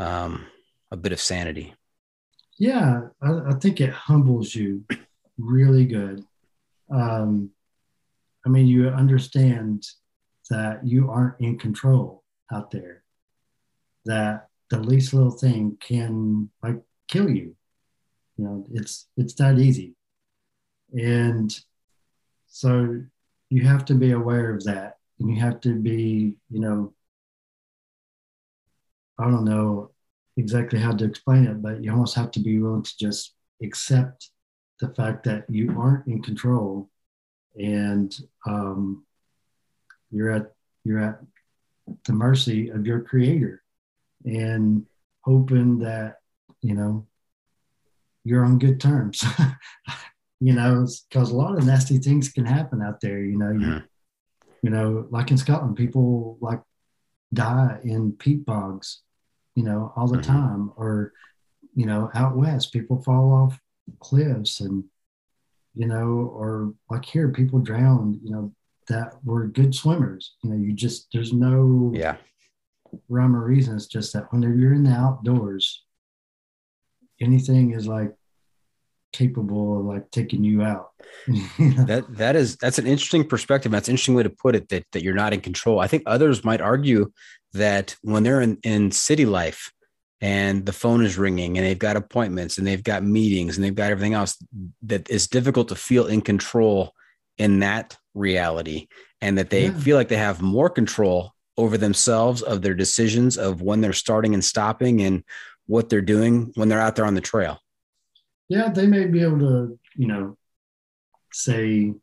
B: um, a bit of sanity.
C: Yeah, I, I think it humbles you really good. Um, I mean, you understand that you aren't in control out there, that the least little thing can like kill you. You know, it's it's that easy. And so you have to be aware of that and you have to be, you know, I don't know exactly how to explain it, but you almost have to be willing to just accept the fact that you aren't in control and um, you're at you're at the mercy of your creator and hoping that you know you're on good terms. [LAUGHS] You know because a lot of nasty things can happen out there you know. You,
B: Mhm.
C: you know like in scotland people like die in peat bogs you know all the
B: Mhm.
C: time or you know out west people fall off cliffs and you know or like here people drown you know that were good swimmers you know you just there's no
B: Yeah.
C: rhyme or reason it's just that whenever you're in the outdoors anything is like capable of like taking you out [LAUGHS]
B: That that is that's an interesting perspective. That's an interesting way to put it. That that you're not in control. I think others might argue that when they're in, in city life and the phone is ringing and they've got appointments and they've got meetings and they've got everything else, that it's difficult to feel in control in that reality, and that they
C: Yeah.
B: feel like they have more control over themselves of their decisions of when they're starting and stopping and what they're doing when they're out there on the trail.
C: yeah they may be able to you know say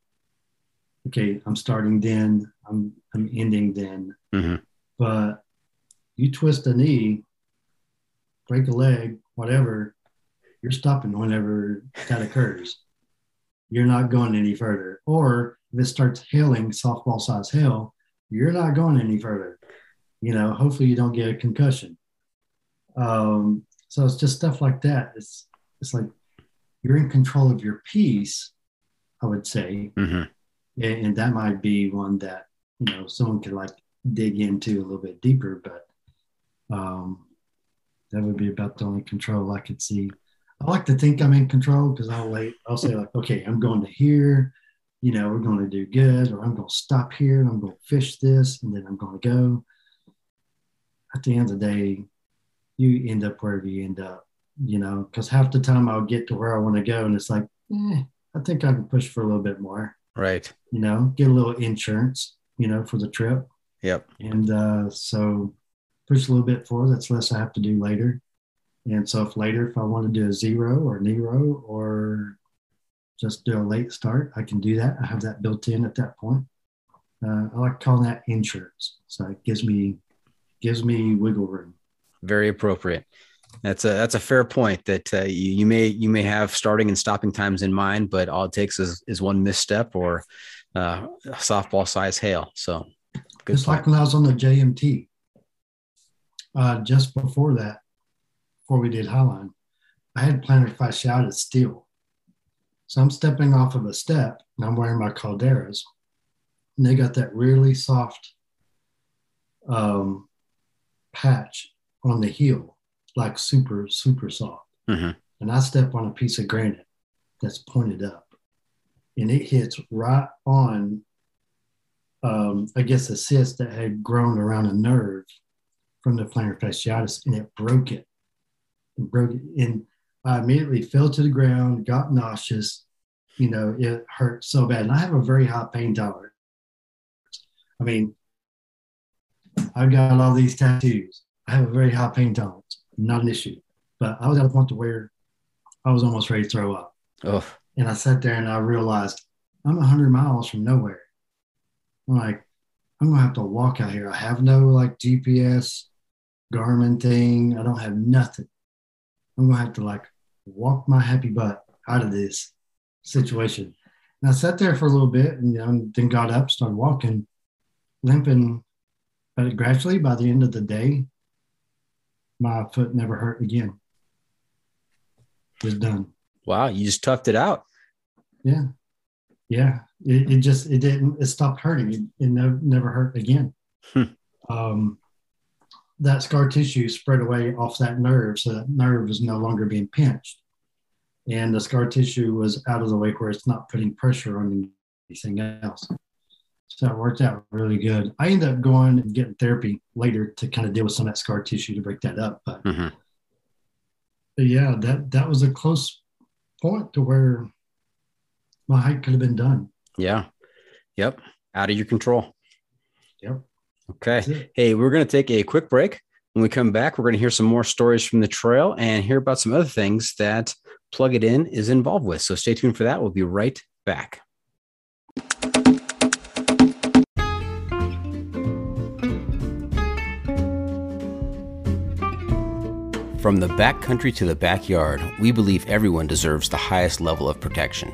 C: okay i'm starting then i'm i'm ending then
B: Mhm.
C: But you twist a knee break a leg whatever you're stopping whenever that occurs. You're not going any further. Or if it starts hailing softball size hail you're not going any further. You know hopefully you don't get a concussion. Um, so it's just stuff like that. It's it's like you're in control of your piece i would say.
B: Mhm.
C: and, and that might be one that you know someone could like dig into a little bit deeper but um that would be about the only control i could see. I like to think i'm in control because i'll wait i'll say like okay i'm going to here. You know we're going to do good or i'm going to stop here. And i'm going to fish this and then i'm going to go. At the end of the day you end up wherever you end up you know because half the time i'll get to where i want to go and it's like eh, i think i can push for a little bit more.
B: Right.
C: you know, get a little insurance, you know, for the trip.
B: Yep.
C: And uh, so push a little bit forward. That's less I have to do later. And so if later, if I want to do a zero or Nero or just do a late start, I can do that. I have that built in at that point. Uh, I like calling that insurance. So it gives me gives me wiggle room.
B: Very appropriate. That's a that's a fair point. That uh, you, you may you may have starting and stopping times in mind, but all it takes is is one misstep or uh, softball size hail. So
C: good it's point. like when I was on the JMT. Uh, just before that, before we did Highline, I had plantar fasciitis still. So I'm stepping off of a step and I'm wearing my calderas. And they got that really soft um, patch on the heel, like super, super soft. Mm-hmm. And I step on a piece of granite that's pointed up and it hits right on, um, I guess, a cyst that had grown around a nerve from the plantar fasciitis and it broke it. it broke it. And I immediately fell to the ground, got nauseous. You know, it hurt so bad. And I have a very high pain tolerance. I mean, I've got all these tattoos. I have a very high pain tolerance, not an issue. But I was at a point to where I was almost ready to throw up. Oh. And I sat there and I realized I'm 100 miles from nowhere. I'm like, I'm to have to walk out here. I have no like GPS, Garmin thing. I don't have nothing. I'm to have to like walk my happy butt out of this situation. And I sat there for a little bit and you know, then got up, started walking, limping. But gradually, by the end of the day, my foot never hurt again. It was done.
B: Wow, you just toughed it out.
C: Yeah, yeah. It, it just it didn't. It stopped hurting. It, it never never hurt again. Hmm. Um, that scar tissue spread away off that nerve, so that nerve is no longer being pinched, and the scar tissue was out of the way where it's not putting pressure on anything else. So it worked out really good. I ended up going and getting therapy later to kind of deal with some of that scar tissue to break that up. But, mm-hmm. but yeah, that that was a close point to where my hike could have been done.
B: Yeah. Yep. Out of your control.
C: Yep.
B: Okay. Hey, we're going to take a quick break. When we come back, we're going to hear some more stories from the trail and hear about some other things that Plug It In is involved with. So stay tuned for that. We'll be right back. From the backcountry to the backyard, we believe everyone deserves the highest level of protection.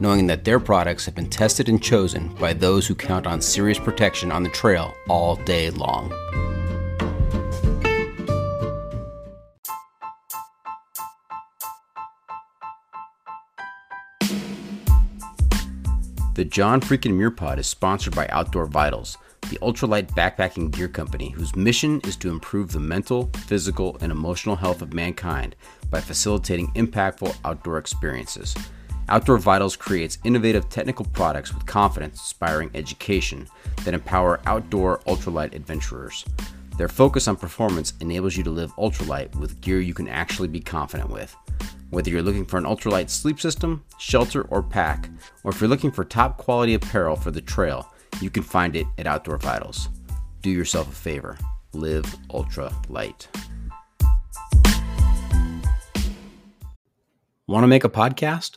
B: knowing that their products have been tested and chosen by those who count on serious protection on the trail all day long. The John Freakin' Muir Pod is sponsored by Outdoor Vitals, the ultralight backpacking gear company whose mission is to improve the mental, physical, and emotional health of mankind by facilitating impactful outdoor experiences. Outdoor Vitals creates innovative technical products with confidence inspiring education that empower outdoor ultralight adventurers. Their focus on performance enables you to live ultralight with gear you can actually be confident with. Whether you're looking for an ultralight sleep system, shelter, or pack, or if you're looking for top quality apparel for the trail, you can find it at Outdoor Vitals. Do yourself a favor live ultralight. Want to make a podcast?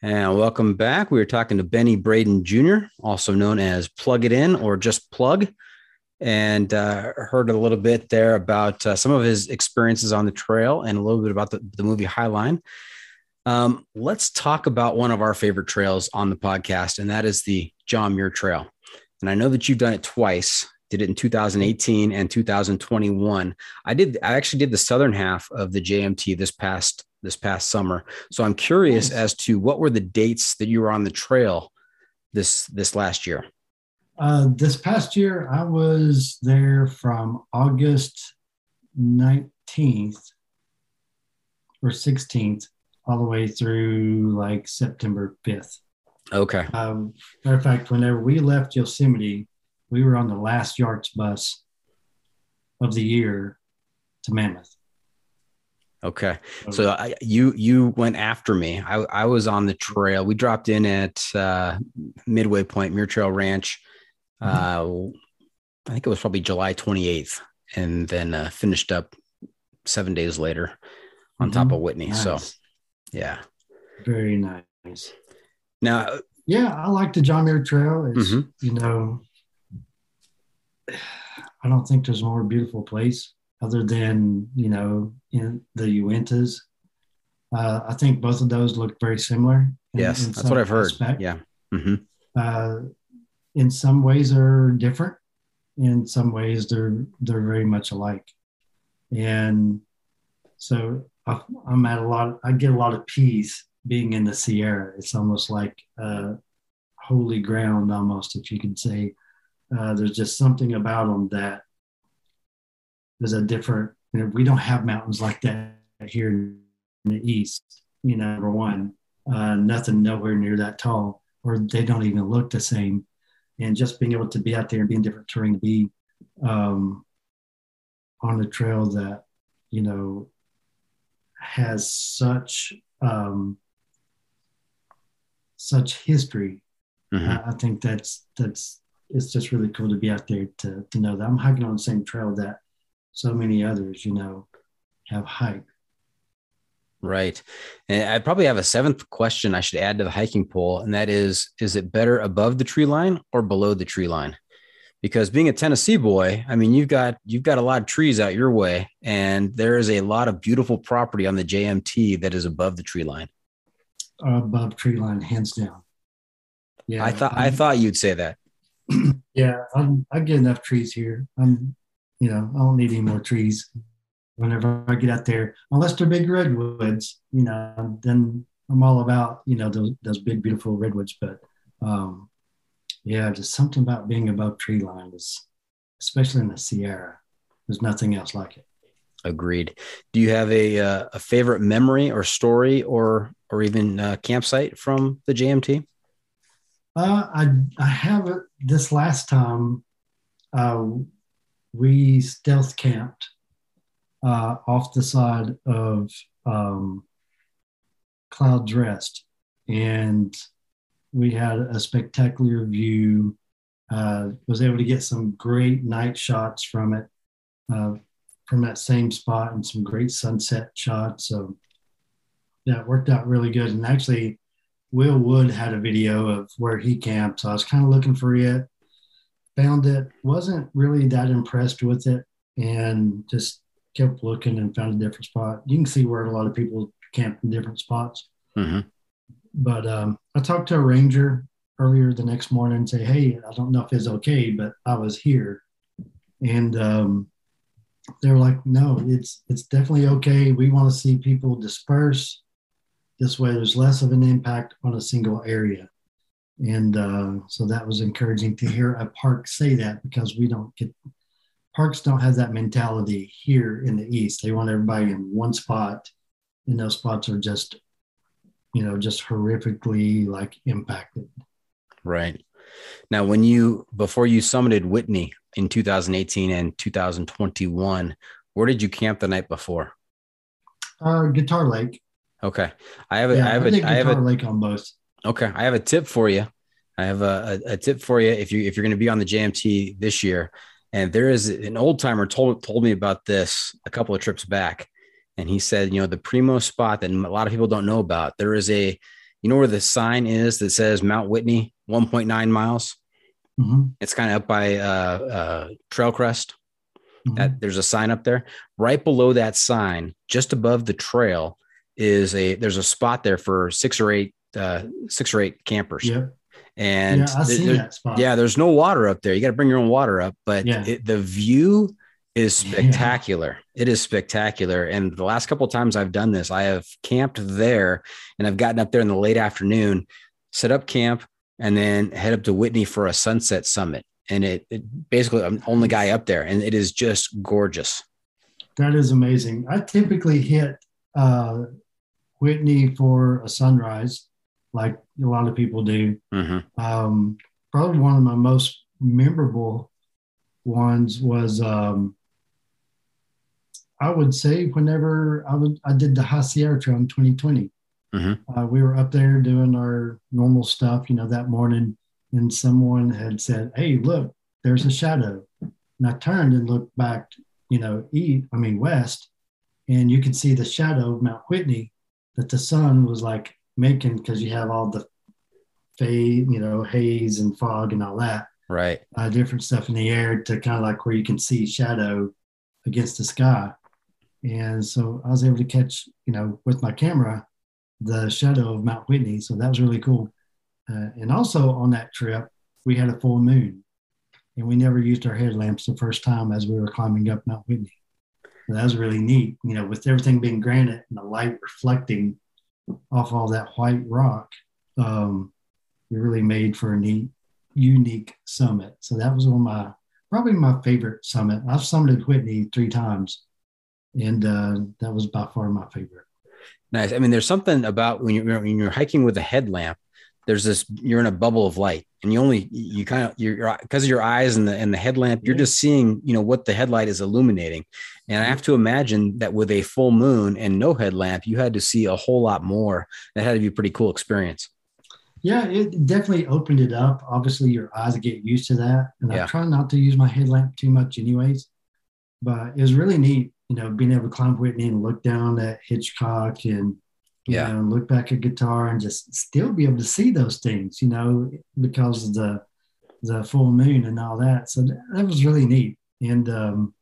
B: And welcome back. We were talking to Benny Braden Jr., also known as Plug It In or just Plug, and uh, heard a little bit there about uh, some of his experiences on the trail and a little bit about the, the movie Highline. Um, let's talk about one of our favorite trails on the podcast, and that is the John Muir Trail. And I know that you've done it twice. Did it in 2018 and 2021. I did. I actually did the southern half of the JMT this past this past summer. So I'm curious as to what were the dates that you were on the trail this this last year.
C: Uh, this past year, I was there from August 19th or 16th all the way through like September 5th.
B: Okay.
C: Um, matter of fact, whenever we left Yosemite, we were on the last YARTS bus of the year to Mammoth.
B: Okay. So I, you you went after me. I, I was on the trail. We dropped in at uh, Midway Point Muir Trail Ranch. Mm-hmm. Uh, I think it was probably July 28th, and then uh, finished up seven days later on mm-hmm. top of Whitney. Nice. So, yeah,
C: very nice.
B: Now,
C: yeah, I like the John Muir Trail. It's mm-hmm. you know, I don't think there's a more beautiful place other than you know in the Uintas. Uh, I think both of those look very similar.
B: In, yes, in that's what I've heard. Aspect. Yeah.
C: Mm-hmm. Uh, in some ways, they're different. In some ways, they're they're very much alike. And so I, I'm at a lot. I get a lot of peace being in the Sierra. It's almost like uh, holy ground, almost if you could say. Uh, there's just something about them that there's a different, you know, we don't have mountains like that here in the East, you know, number one, uh, nothing nowhere near that tall, or they don't even look the same. And just being able to be out there and be in different terrain, to be um, on a trail that, you know, has such um, such history. Mm-hmm. I, I think that's that's it's just really cool to be out there to to know that I'm hiking on the same trail that so many others, you know, have hype.
B: Right. And I probably have a seventh question I should add to the hiking poll, and that is is it better above the tree line or below the tree line? Because being a Tennessee boy, I mean, you've got you've got a lot of trees out your way, and there is a lot of beautiful property on the JMT that is above the tree line.
C: above tree line, hands down.
B: Yeah, I thought I'm, i thought you'd say that. [CLEARS THROAT]
C: yeah, I'm, I get enough trees here. I'm you know, I don't need any more trees. Whenever I get out there, unless they're big redwoods, you know, then I'm all about, you know, those, those big, beautiful redwoods. But um, yeah, just something about being above tree line is, especially in the Sierra, there's nothing else like it.
B: Agreed. Do you have a, uh, a favorite memory or story or, or even uh, campsite from the JMT?
C: Uh, I, I have it this last time. Uh, we stealth camped uh, off the side of um, Clouds Rest, and we had a spectacular view. Uh, was able to get some great night shots from it, uh, from that same spot, and some great sunset shots. So that worked out really good. And actually, Will Wood had a video of where he camped, so I was kind of looking for it found it, wasn't really that impressed with it, and just kept looking and found a different spot. You can see where a lot of people camp in different spots. Mm-hmm. But um, I talked to a ranger earlier the next morning and say, "Hey, I don't know if it's okay, but I was here," and um, they were like, "No, it's it's definitely okay. We want to see people disperse. This way, there's less of an impact on a single area." And uh, so that was encouraging to hear a park say that because we don't get parks don't have that mentality here in the East. They want everybody in one spot, and those spots are just, you know, just horrifically like impacted.
B: Right. Now, when you before you summited Whitney in 2018 and 2021, where did you camp the night before?
C: Uh, Guitar Lake.
B: Okay. I have a,
C: yeah,
B: I have
C: I
B: a, I have
C: Guitar
B: a,
C: Lake on both.
B: Okay. I have a tip for you. I have a, a, a tip for you. If you, if you're going to be on the JMT this year and there is an old timer told, told me about this a couple of trips back. And he said, you know, the primo spot that a lot of people don't know about, there is a, you know, where the sign is that says Mount Whitney, 1.9 miles.
C: Mhm,
B: It's kind of up by uh, uh, Trail Crest.
C: mhm.
B: that there's a sign up there right below that sign just above the trail is a there's a spot there for six or eight uh six or eight campers
C: Yep.
B: and
C: yeah,
B: there- yeah there's no water up there you got to bring your own water up but
C: Yeah.
B: it, the view is
C: Yeah.
B: spectacular it is spectacular and the last couple of times i've done this i have camped there and i've gotten up there in the late afternoon set up camp and then head up to whitney for a sunset summit and it, it basically i'm the only guy up there and it is just gorgeous
C: That is amazing. I typically hit uh, Whitney for a sunrise, like a lot of people do.
B: hmm
C: Um, probably one of my most memorable ones was um, I would say whenever I would I did the High Sierra Trail in 2020.
B: Mhm.
C: Uh, we were up there doing our normal stuff, you know, that morning, and someone had said, "Hey, look, there's a shadow." And I turned and looked back, you know, east, I mean west, and you could see the shadow of Mount Whitney that the sun was like making because you have all the fade, you know, haze and fog and all that,
B: Right.
C: uh, different stuff in the air to kind of like where you can see shadow against the sky. And so I was able to catch, you know, with my camera, the shadow of Mount Whitney. So that was really cool. Uh, and also on that trip, we had a full moon and we never used our headlamps the first time as we were climbing up Mount Whitney. So that was really neat, you know, with everything being granite and the light reflecting off all that white rock. Um, it really made for a neat, unique summit. So that was one of my probably my favorite summit. I've summited Whitney three times, and uh, that was by far my favorite.
B: Nice. I mean, there's something about when you're when you're hiking with a headlamp. There's this. You're in a bubble of light, and you only you kind of you're because of your eyes and the and the headlamp. You're just seeing you know what the headlight is illuminating. And I have to imagine that with a full moon and no headlamp, you had to see a whole lot more. That had to be a pretty cool experience.
C: Yeah, it definitely opened it up. Obviously, your eyes get used to that, and
B: Yeah.
C: I try not to use my headlamp too much, anyways. But it was really neat, you know, being able to climb Whitney and look down at Hitchcock and
B: Yeah.
C: know, look back at guitar and just still be able to see those things, you know, because of the the full moon and all that. So that, that was really neat. And um,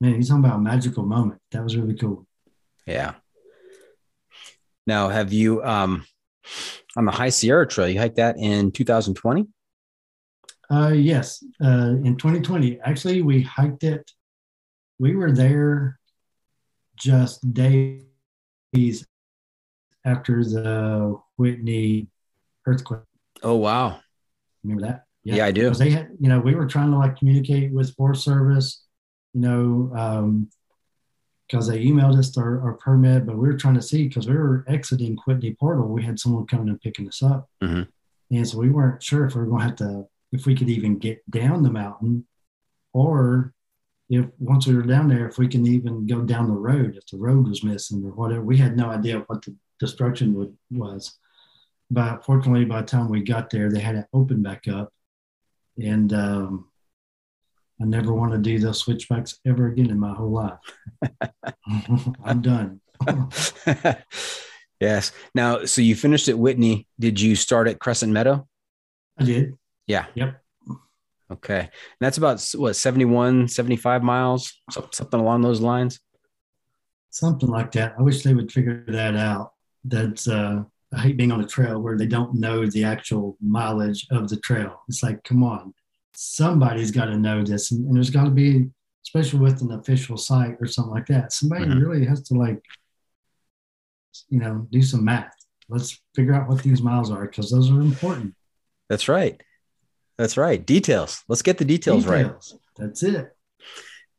C: man, you're talking about a magical moment. That was really cool.
B: Yeah. Now, have you um on the High Sierra Trail? You hiked that in 2020.
C: Uh, yes, uh, in 2020, actually, we hiked it. We were there just days after the Whitney earthquake.
B: Oh wow.
C: Remember that?
B: Yeah, I do.
C: They had, you know, we were trying to like communicate with Forest Service, you know, um, because they emailed us our, our permit, but we were trying to see because we were exiting Whitney Portal. We had someone coming and picking us up,
B: Mhm.
C: and so we weren't sure if we were going to have to, if we could even get down the mountain, or if once we were down there, if we can even go down the road, if the road was missing or whatever. We had no idea what the destruction would, was. But fortunately, by the time we got there, they had it open back up. And um, I never want to do those switchbacks ever again in my whole life. [LAUGHS] I'm done. [LAUGHS]
B: yes. Now, so you finished at Whitney. Did you start at Crescent Meadow?
C: I did.
B: Yeah.
C: Yep.
B: Okay. And that's about what 71, 75 miles, something along those lines.
C: Something like that. I wish they would figure that out. That's uh, I hate being on a trail where they don't know the actual mileage of the trail. It's like, come on, somebody's got to know this, and, and there's got to be, especially with an official site or something like that. Somebody
B: Mhm.
C: really has to like, you know, do some math. Let's figure out what these miles are because those are important.
B: That's right. That's right. Details. Let's get the details, right.
C: Details. That's it.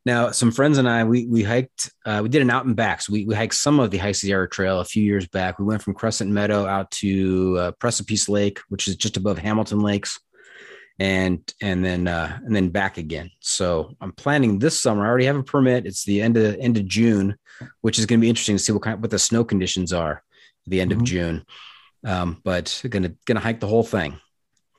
B: Now, some friends and I, we we hiked, uh, we did an out and back. So we, we hiked some of the High Sierra Trail a few years back. We went from Crescent Meadow out to uh, Precipice Lake, which is just above Hamilton Lakes. and and then uh, and then back again. So I'm planning this summer. I already have a permit. It's the end of end of June, which is going to be interesting to see what kind what the snow conditions are at the end
C: Mhm.
B: of June. Um, but gonna gonna hike the whole thing,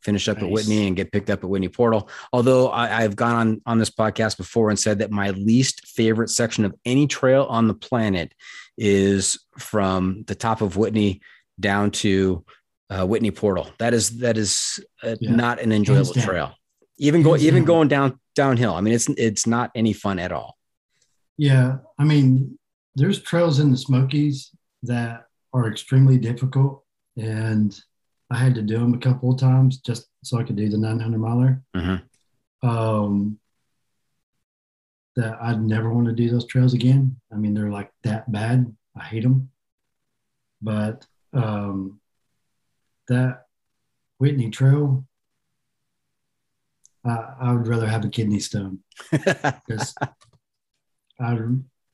B: finish up at Whitney and get picked up at Whitney Portal. Although I, I've gone on on this podcast before and said that my least favorite section of any trail on the planet is from the top of Whitney down to uh, Whitney Portal. That is that is uh,
C: Yeah.
B: not an enjoyable trail. Even go
C: Hands
B: even
C: down.
B: going down downhill. I mean, it's it's not any fun at all.
C: Yeah, I mean, there's trails in the Smokies that are extremely difficult, and I had to do them a couple of times just so I could do the 900 miler.
B: Mhm.
C: Um, that I'd never want to do those trails again. I mean, they're like that bad. I hate them. But um, that Whitney Trail, I, I would rather have a kidney stone [LAUGHS] because I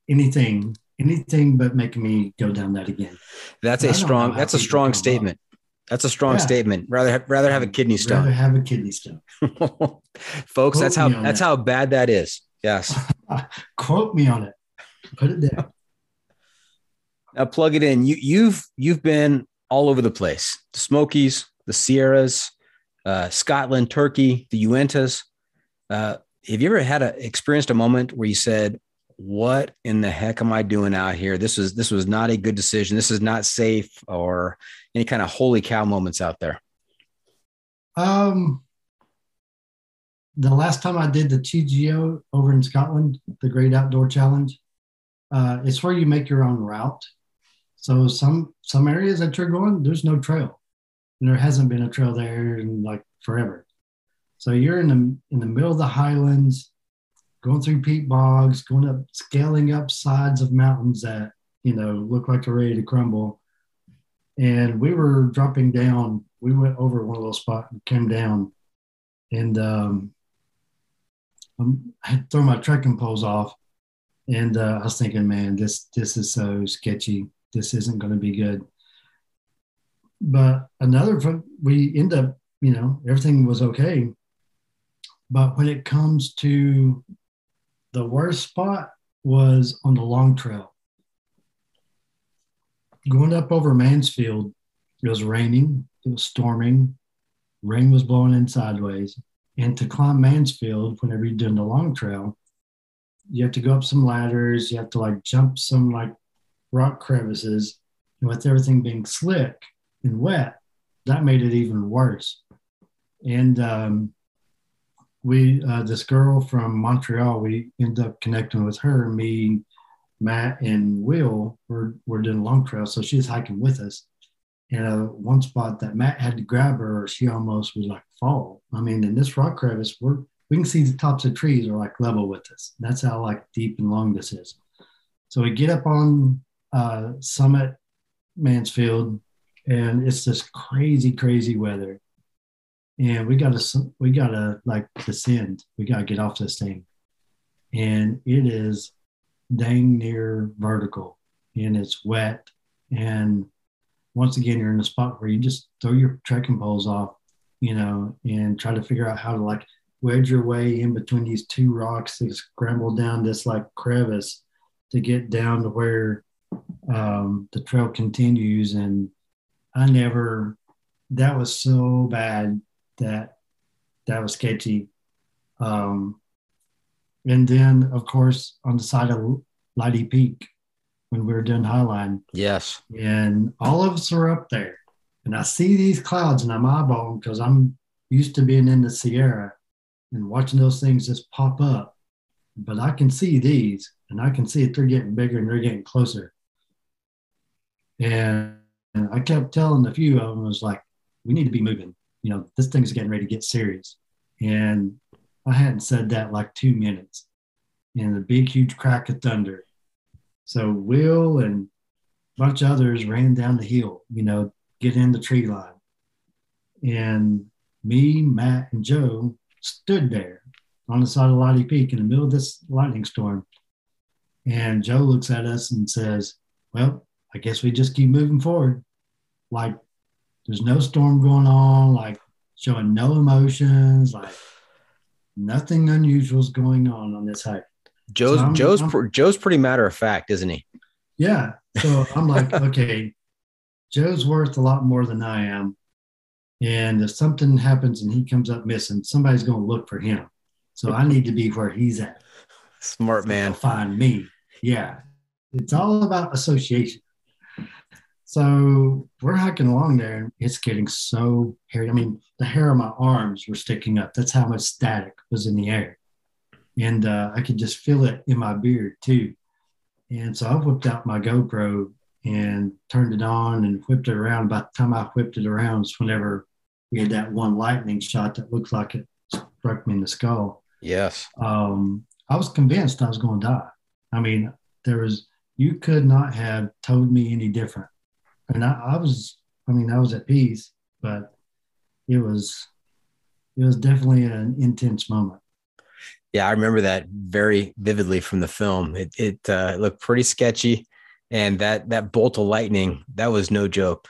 C: anything anything but making me go down that again.
B: that's a strong that's a strong statement. That's a strong
C: Yeah.
B: statement. Rather rather have a kidney
C: Rather
B: stone.
C: have a kidney stone. [LAUGHS]
B: Folks, that's how
C: Quote me on
B: that's
C: that.
B: how bad that is. Yes. [LAUGHS]
C: Quote me on it. Put it down.
B: now plug it in. You you've you've been all over the place. The Smokies, the Sierras, uh, Scotland, Turkey, the Uintas. Uh, have you ever had a experienced a moment where you said, "What in the heck am I doing out here? This was this was not a good decision. This is not safe," or any kind of holy cow moments out there?
C: Um, the last time I did the TGO over in Scotland, the Great Outdoor Challenge, uh, it's where you make your own route. So some some areas that you're going, there's no trail, and there hasn't been a trail there in like forever. So you're in the in the middle of the highlands, going through peat bogs, going up, scaling up sides of mountains that you know look like they're ready to crumble. And we were dropping down. We went over one little spot and came down, and um, I had thrown my trekking poles off, and uh, I was thinking, man, this this is so sketchy. This isn't going to be good. But another, we end up, you know, everything was okay. But when it comes to the worst spot was on the long trail. Going up over Mansfield, it was raining, it was storming, rain was blowing in sideways. And to climb Mansfield, whenever you're doing the long trail, you have to go up some ladders, you have to like jump some like rock crevices. And with everything being slick and wet, that made it even worse. And um, we, uh, this girl from Montreal, we ended up connecting with her, me, Matt, and Will were, were doing long trail. So she's hiking with us. And uh, one spot that Matt had to grab her, she almost was like fall. I mean, in this rock crevice, we're we can see the tops of trees are like level with us. That's how like deep and long this is. So we get up on uh, Summit Mansfield, and it's this crazy, crazy weather. And we got to we got to like descend. We got to get off this thing, and it is dang near vertical, and it's wet. And once again, you're in a spot where you just throw your trekking poles off, you know, and try to figure out how to like wedge your way in between these two rocks to scramble down this like crevice to get down to where um, the trail continues. And I never, that was so bad that that was sketchy. Um, and then, of course, on the side of Leidy Peak, when we were doing Highline,
B: Yes.
C: and all of us are up there. And I see these clouds and I'm eyeballing because I'm used to being in the Sierra and watching those things just pop up. But I can see these and I can see that they're getting bigger and they're getting closer. And I kept telling a few of them, I was like, we need to be moving. You know, this thing's getting ready to get serious. And I hadn't said that like two minutes. And a big, huge crack of thunder. So Will and a bunch of others ran down the hill, you know, get in the tree line. And me, Matt, and Joe stood there on the side of Leidy Peak in the middle of this lightning storm. And Joe looks at us and says, Well, I guess we just keep moving forward. Like there's no storm going on. Like showing no emotions, like nothing unusual is going on on this hike.
B: Joe's
C: So I'm-
B: Joe's
C: I'm-
B: pr- Joe's pretty matter of fact, isn't he?
C: Yeah. So [LAUGHS] I'm like, okay, Joe's worth a lot more than I am. And if something happens and he comes up missing, somebody's going to look for him. So I need to be where he's at. [LAUGHS]
B: Smart man.
C: Find me. Yeah. It's all about association. So we're hiking along there and it's getting so hairy. I mean, the hair on my arms were sticking up. That's how much static was in the air. And uh, I could just feel it in my beard too. And so I whipped out my GoPro and turned it on and whipped it around. By the time I whipped it around, was whenever we had that one lightning shot that looked like it struck me in the skull
B: Yes.
C: um, I was convinced I was going to die. I mean, there was, you could not have told me any different. And I, I was, I mean, I was at peace, but it was, it was definitely an intense moment.
B: Yeah, I remember that very vividly from the film. It it uh, looked pretty sketchy, and that that bolt of lightning that was no joke.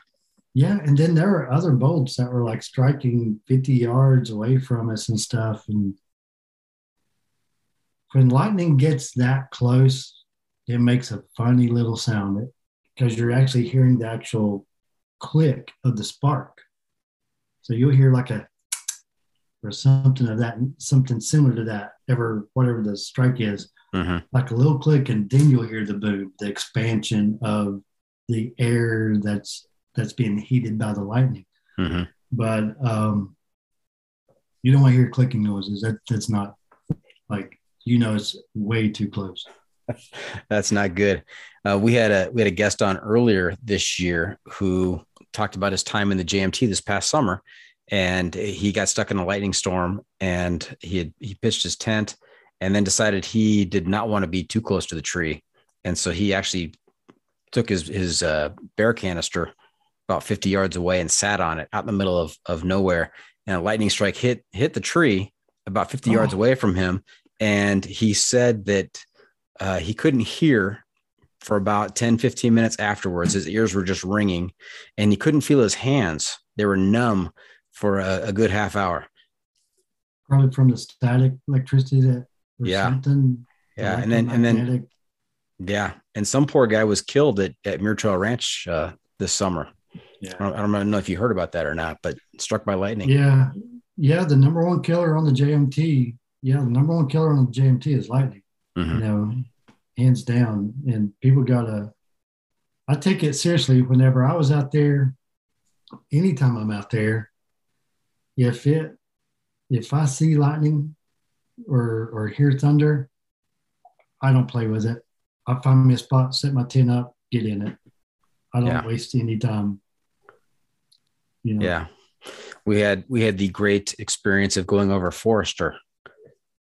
C: Yeah. And then there were other bolts that were like striking 50 yards away from us and stuff. And when lightning gets that close, it makes a funny little sound because you're actually hearing the actual click of the spark. So you'll hear like a [TSK] or something of that, something similar to that, ever whatever the strike is,
B: Mhm.
C: like a little click, and then you'll hear the boom, the expansion of the air that's that's being heated by the lightning.
B: Mhm.
C: But um, you don't want to hear clicking noises. That that's not like you know it's way too close. [LAUGHS]
B: That's not good. Uh, we had a we had a guest on earlier this year who talked about his time in the JMT this past summer, and he got stuck in a lightning storm, and he had he pitched his tent, and then decided he did not want to be too close to the tree, and so he actually took his his uh, bear canister about 50 yards away and sat on it out in the middle of of nowhere, and a lightning strike hit hit the tree about 50 yards away from him, and he said that uh, he couldn't hear for about 10 15 minutes afterwards his ears were just ringing and he couldn't feel his hands they were numb for a, a good half hour
C: Probably from the static electricity that or
B: Yeah.
C: something.
B: yeah and then and then yeah and some poor guy was killed at, at Muir Trail ranch uh, this summer I don't, I don't know if you heard about that or not but struck by lightning
C: Yeah. Yeah. The number one killer on the JMT. Yeah. The number one killer on the JMT is lightning,
B: Mhm.
C: you know, hands down. And people got to, I take it seriously whenever I was out there, anytime I'm out there, if it, if I see lightning or, or hear thunder, I don't play with it. I find me a spot, set my tent up, get in it. I don't
B: Yeah.
C: waste any time. You know?
B: Yeah. We had we had the great experience of going over Forester.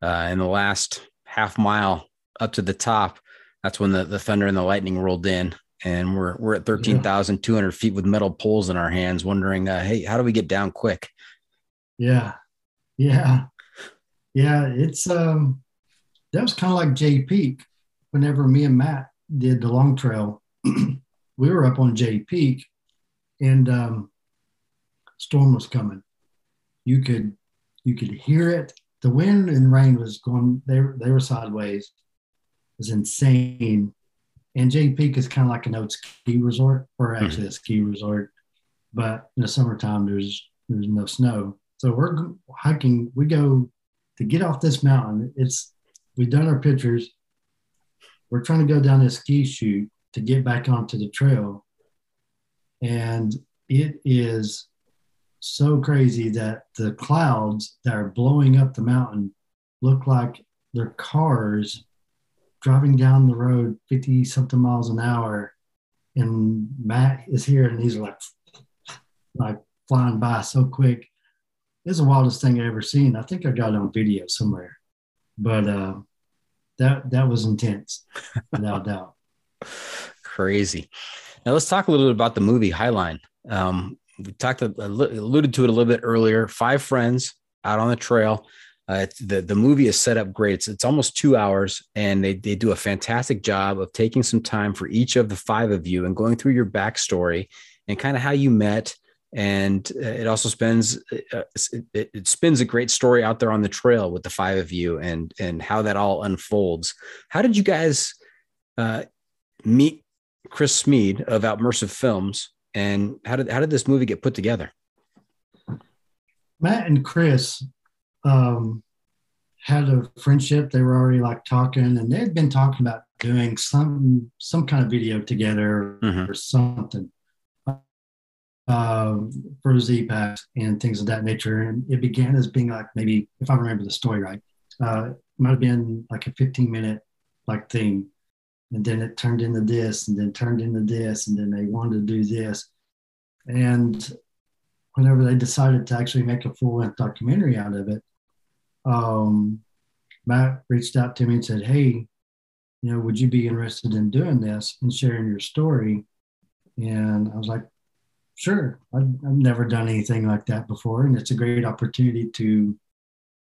B: Uh, in the last half mile up to the top, that's when the, the thunder and the lightning rolled in. And we're we're at 13,200 feet with metal poles in our hands, wondering, uh, hey, how do we get down quick?
C: Yeah. Yeah. Yeah. It's um that was kind of like Jay Peak whenever me and Matt did the long trail. [CLEARS THROAT] we were up on Jay Peak and um storm was coming. You could you could hear it. The wind and rain was going they were they were sideways. It was insane. And Jay Peak is kind of like an old ski resort, or mm-hmm. actually a ski resort. But in the summertime there's there's no snow. So we're hiking. We go to get off this mountain. It's we've done our pictures. We're trying to go down this ski chute to get back onto the trail, and it is so crazy that the clouds that are blowing up the mountain look like they're cars driving down the road 50 something miles an hour and matt is here and he's like like flying by so quick it's the wildest thing i ever seen i think i got it on video somewhere but uh that that was intense without doubt [LAUGHS]
B: Crazy. Now let's talk a little bit about the movie Highline. Um, we talked alluded to it a little bit earlier. Five friends out on the trail. Uh, the the movie is set up great. It's, it's almost two hours, and they they do a fantastic job of taking some time for each of the five of you and going through your backstory and kind of how you met, and uh, it also spends uh, it, it, spins a great story out there on the trail with the five of you and and how that all unfolds how did you guys uh, meet chris Smead of outmersive films and how did how did this movie get put together
C: matt and chris um, had a friendship they were already like talking and they had been talking about doing some some kind of video together mm-hmm. or something uh, for Zpacks and things of that nature. And it began as being like maybe, if I remember the story right, uh, it might have been like a 15 minute like thing. And then it turned into this and then turned into this. And then they wanted to do this. And whenever they decided to actually make a full length documentary out of it, um, Matt reached out to me and said, Hey, you know, would you be interested in doing this and sharing your story? And I was like, Sure. I've, I've never done anything like that before. And it's a great opportunity to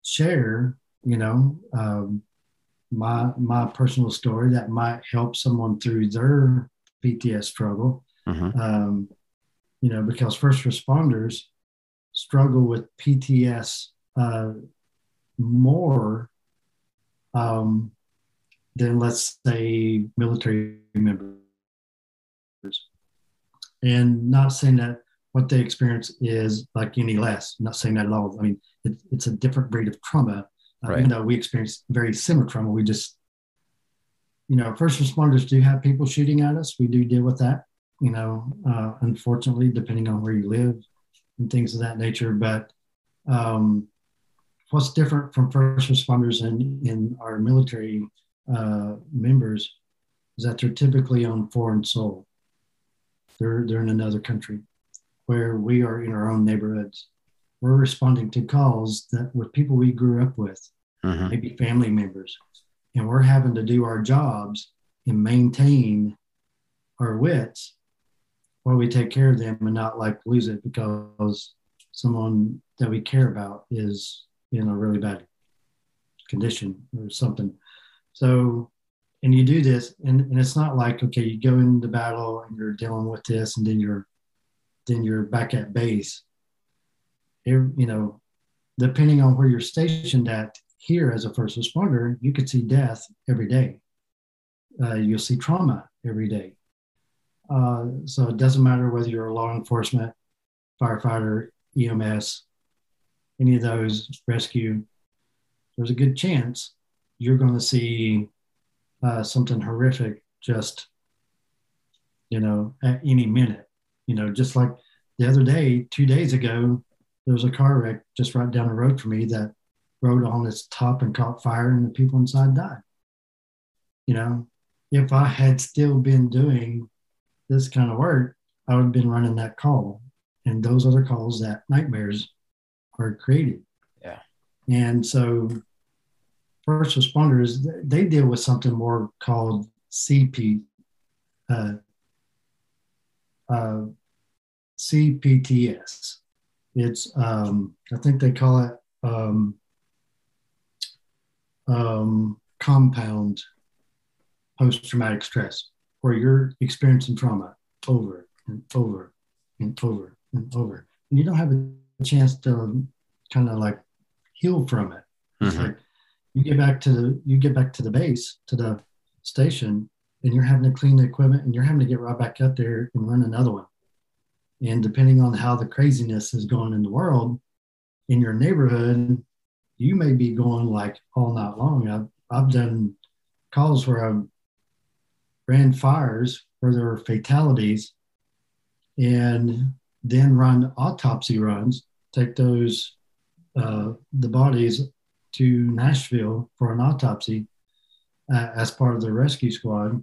C: share, you know, um, my, my personal story that might help someone through their PTS struggle. Mm-hmm. Um, you know, because first responders struggle with PTS uh, more um, than, let's say, military members and not saying that what they experience is like any less. I'm not saying that at all. I mean, it, it's a different breed of trauma. Right. Even though we experience very similar trauma, we just, you know, first responders do have people shooting at us. We do deal with that. You know, uh, unfortunately, depending on where you live and things of that nature. But um, what's different from first responders and in our military uh, members is that they're typically on foreign soil. They're, they're in another country where we are in our own neighborhoods. We're responding to calls that with people we grew up with, mm-hmm. maybe family members, and we're having to do our jobs and maintain our wits while we take care of them and not like lose it because someone that we care about is in a really bad condition or something. So and you do this and, and it's not like okay you go into battle and you're dealing with this and then you're then you're back at base you know depending on where you're stationed at here as a first responder you could see death every day. Uh, you'll see trauma every day. Uh, so it doesn't matter whether you're a law enforcement firefighter ems any of those rescue there's a good chance you're going to see uh, something horrific just you know at any minute. You know just like the other day two days ago there was a car wreck just right down the road for me that rode on its top and caught fire and the people inside died. You know if i had still been doing this kind of work i would have been running that call. And those other calls that nightmares are created.
B: Yeah.
C: And so first responders, they deal with something more called CP, uh, uh, CPTS. It's, um, I think they call it um, um, compound post traumatic stress, where you're experiencing trauma over and over and over and over. And you don't have a chance to kind of like heal from it. Mm-hmm. Like you get back to the you get back to the base to the station and you're having to clean the equipment and you're having to get right back up there and run another one and depending on how the craziness is going in the world in your neighborhood you may be going like all night long. I've, I've done calls where i've ran fires where there were fatalities and then run autopsy runs take those uh, the bodies to Nashville for an autopsy uh, as part of the rescue squad.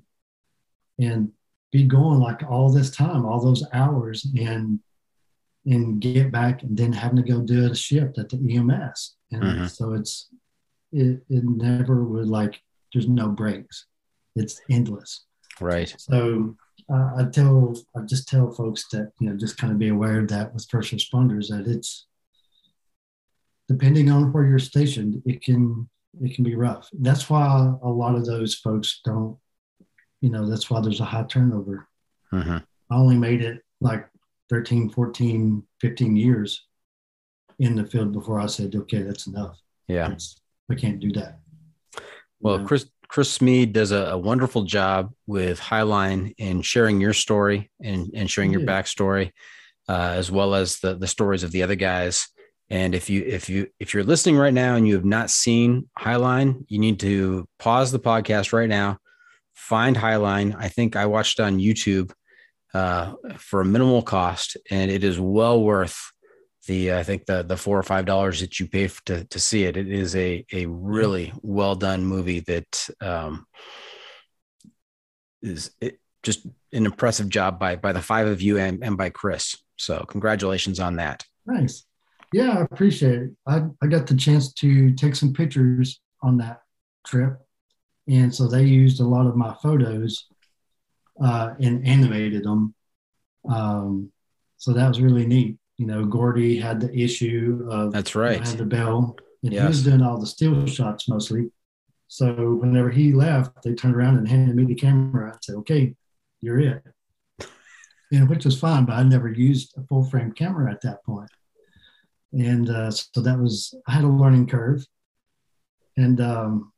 C: And be going like all this time, all those hours and and get back and then having to go do a shift at the EMS. And mm-hmm. so it's it, it never would like there's no breaks. It's endless.
B: Right.
C: So uh, I tell I just tell folks that you know just kind of be aware of that with first responders that it's depending on where you're stationed, it can it can be rough. That's why a lot of those folks don't, you know, that's why there's a high turnover. Mm-hmm. I only made it like 13, 14, 15 years in the field before I said, okay, that's enough.
B: Yeah.
C: That's, I can't do that.
B: Well,
C: Yeah.
B: Chris Chris Smead does a, a wonderful job with Highline in sharing your story and, and sharing your backstory, uh, as well as the the stories of the other guys. And if you if you if you're listening right now and you have not seen Highline, you need to pause the podcast right now, find Highline. I think I watched on YouTube uh, for a minimal cost, and it is well worth the I think the the four or five dollars that you pay to to see it. It is a a really well done movie that um, is it, just an impressive job by by the five of you and, and by Chris. So congratulations on that.
C: Nice. Yeah, I appreciate it. I, I got the chance to take some pictures on that trip. And so they used a lot of my photos uh, and animated them. Um, so that was really neat. You know, Gordy had the issue of
B: That's
C: you know,
B: right.
C: had the bell, and he was doing all the still shots mostly. So whenever he left, they turned around and handed me the camera. I said, "Okay, you're it," [LAUGHS] and which was fine. But I never used a full frame camera at that point, and uh, so that was I had a learning curve. And um,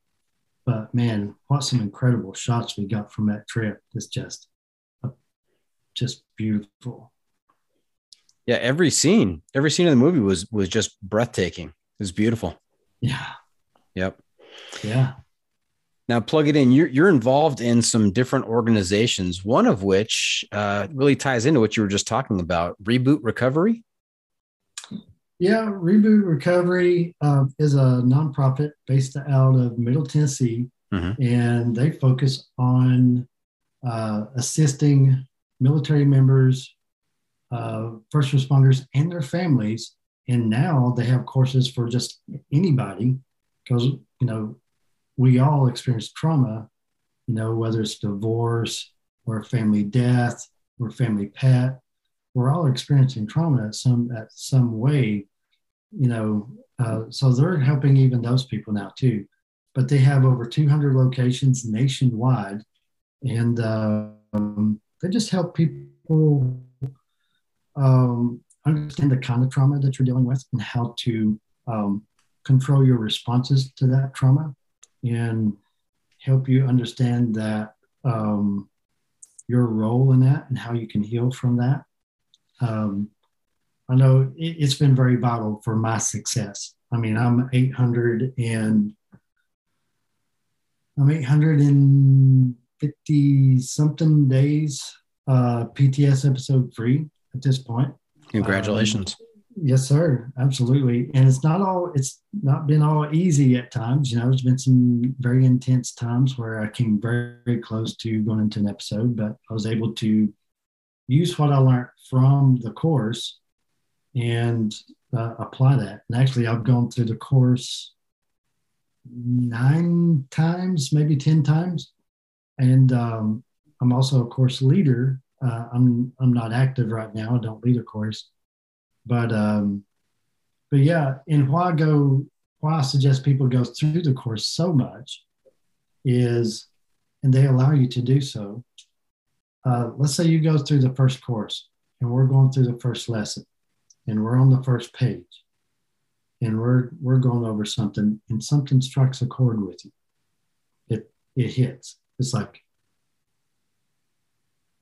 C: but man, what some incredible shots we got from that trip! It's just, uh, just beautiful.
B: Yeah, every scene, every scene of the movie was was just breathtaking. It was beautiful.
C: Yeah,
B: Yep.
C: yeah.
B: Now plug it in. You're you're involved in some different organizations. One of which uh, really ties into what you were just talking about. Reboot Recovery.
C: Yeah, Reboot Recovery uh, is a nonprofit based out of Middle Tennessee,
B: Mhm.
C: and they focus on uh, assisting military members, uh, first responders, and their families. And now they have courses for just anybody because, you know, we all experience trauma, you know, whether it's divorce or family death or family pet we're all experiencing trauma at some at some way you know uh, so they're helping even those people now too. But they have over 200 locations nationwide and um, they just help people um, understand the kind of trauma that you're dealing with and how to um, control your responses to that trauma and help you understand that um, your role in that and how you can heal from that um, I know it, it's been very vital for my success. I mean, I'm 800 and I'm 850 something days uh, PTS episode free at this point.
B: Congratulations.
C: Yes, sir. Absolutely. And it's not all, it's not been all easy at times. You know, there's been some very intense times where I came very, very close to going into an episode, but I was able to use what I learned from the course and uh, apply that. And actually, I've gone through the course nine times, maybe 10 times. And um, I'm also a course leader. Uh, I'm, I'm not active right now. I don't lead a course but um, but yeah, and why go why I suggest people go through the course so much is, and they allow you to do so. Uh, let's say you go through the first course, and we're going through the first lesson, and we're on the first page, and we're we're going over something, and something strikes a chord with you. It it hits. It's like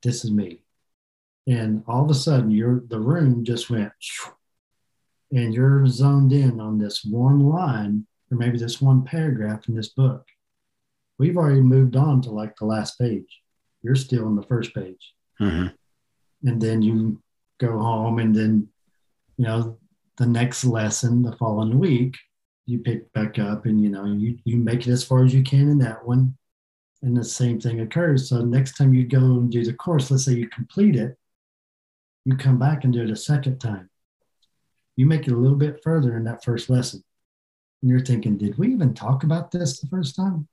C: this is me and all of a sudden you're the room just went [SNIFFS] and you're zoned in on this one line or maybe this one paragraph in this book we've already moved on to like the last page you're still on the first page.
B: Mhm.
C: and then you go home and then you know the next lesson the following week you pick back up and you know you, you make it as far as you can in that one. And the same thing occurs. So next time you go and do the course let's say you complete it you come back and do it a second time. You make it a little bit further in that first lesson. And you're thinking did we even talk about this the first time?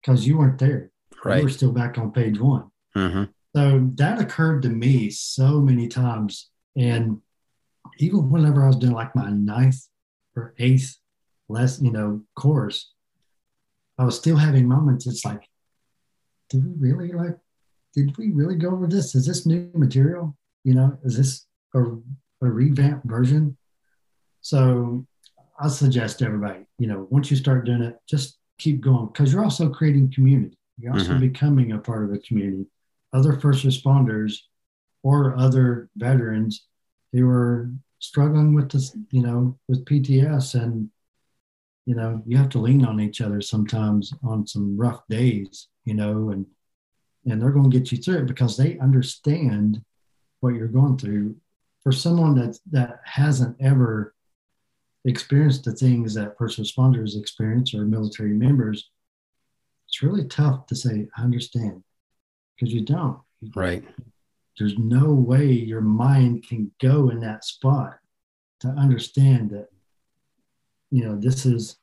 C: Because you weren't there
B: Right.
C: were still back on page one
B: hmm
C: so that occurred to me so many times. And even whenever I was doing like my ninth or eighth less, you know, course, I was still having moments. It's like, did we really like, did we really go over this? Is this new material? You know, is this a, a revamped version? So I suggest everybody, you know, once you start doing it, just keep going because you're also creating community. You're also
B: Mhm.
C: becoming a part of a community. Other first responders or other veterans who are struggling with this, you know, with PTS and you know, you have to lean on each other sometimes on some rough days, you know, and and they're going to get you through it because they understand what you're going through. For someone that that hasn't ever experienced the things that first responders experience or military members, it's really tough to say, I understand, because you don't.
B: Right.
C: There's no way your mind can go in that spot to understand that, you know, this is,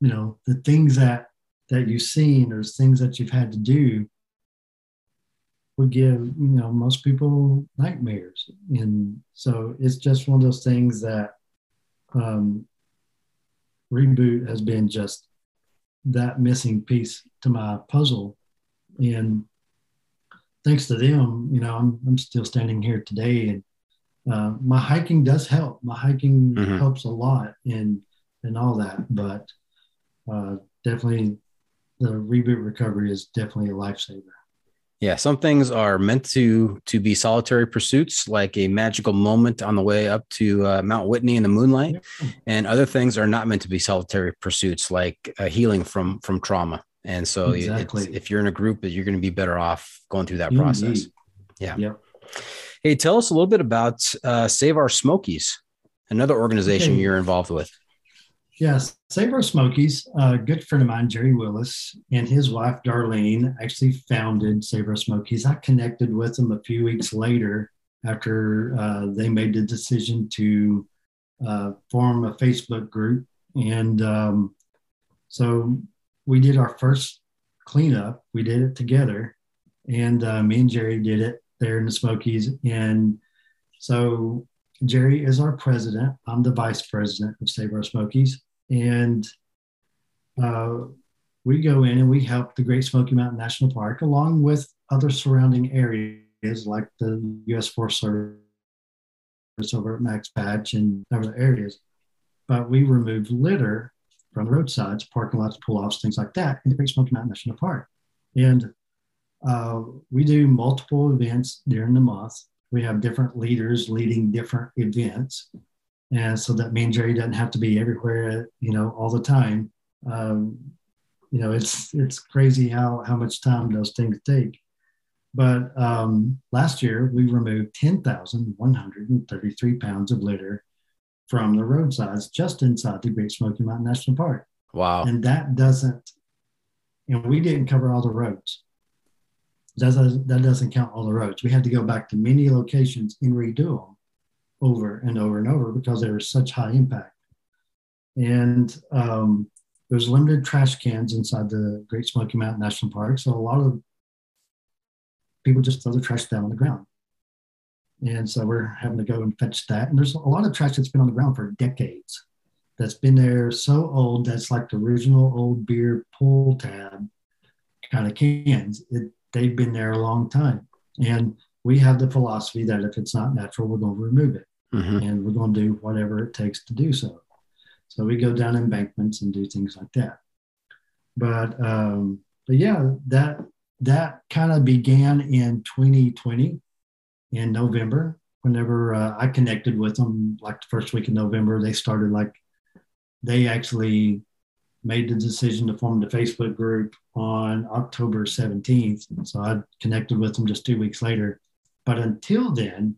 C: you know, the things that that you've seen or things that you've had to do would give you know most people nightmares and so it's just one of those things that um, reboot has been just that missing piece to my puzzle. And thanks to them you know i'm, I'm still standing here today and uh, my hiking does help. My hiking
B: Mhm.
C: helps a lot and and all that but uh, definitely the reboot recovery is definitely a lifesaver
B: Yeah, some things are meant to to be solitary pursuits, like a magical moment on the way up to uh, Mount Whitney in the moonlight, and other things are not meant to be solitary pursuits, like uh, healing from from trauma. And so,
C: Exactly.
B: if you're in a group, you're going to be better off going through that
C: Indeed.
B: process. Yeah.
C: Yep.
B: Hey, tell us a little bit about uh, Save Our Smokies, another organization
C: Okay.
B: you're involved with.
C: Yes, Our Smokies, a good friend of mine, Jerry Willis, and his wife, Darlene, actually founded Our Smokies. I connected with them a few weeks later after uh, they made the decision to uh, form a Facebook group. And um, so we did our first cleanup. We did it together. And uh, me and Jerry did it there in the Smokies. And so Jerry is our president. I'm the vice president of Save Our Smokies. And uh, we go in and we help the Great Smoky Mountain National Park along with other surrounding areas like the U.S. Forest Service over at Max Patch and other areas. But we remove litter from the roadsides, parking lots, pull offs, things like that in the Great Smoky Mountain National Park. And uh, we do multiple events during the month. We have different leaders leading different events and so that me and Jerry doesn't have to be everywhere, you know, all the time. Um, you know, it's it's crazy how how much time those things take. But um, last year we removed ten thousand one hundred and thirty three pounds of litter from the roadsides just inside the Great Smoky Mountain National Park,
B: Wow.
C: and that doesn't, and we didn't cover all the roads. That doesn't, that doesn't count all the roads. We had to go back to many locations and redo them over and over and over because they were such high impact. And um, there's limited trash cans inside the Great Smoky Mountain National Park. So a lot of people just throw the trash down on the ground. And so we're having to go and fetch that. And there's a lot of trash that's been on the ground for decades that's been there so old that's like the original old beer pull tab kind of cans. It, they've been there a long time. And we have the philosophy that if it's not natural, we're going to remove it
B: Mhm.
C: and we're going to do whatever it takes to do so. So we go down embankments and do things like that. But um, but yeah, that that kind of began in 2020 in November. Whenever uh, I connected with them, like the first week in November, they started like they actually made the decision to form the Facebook group on October 17th. So I connected with them just two weeks later. But until then,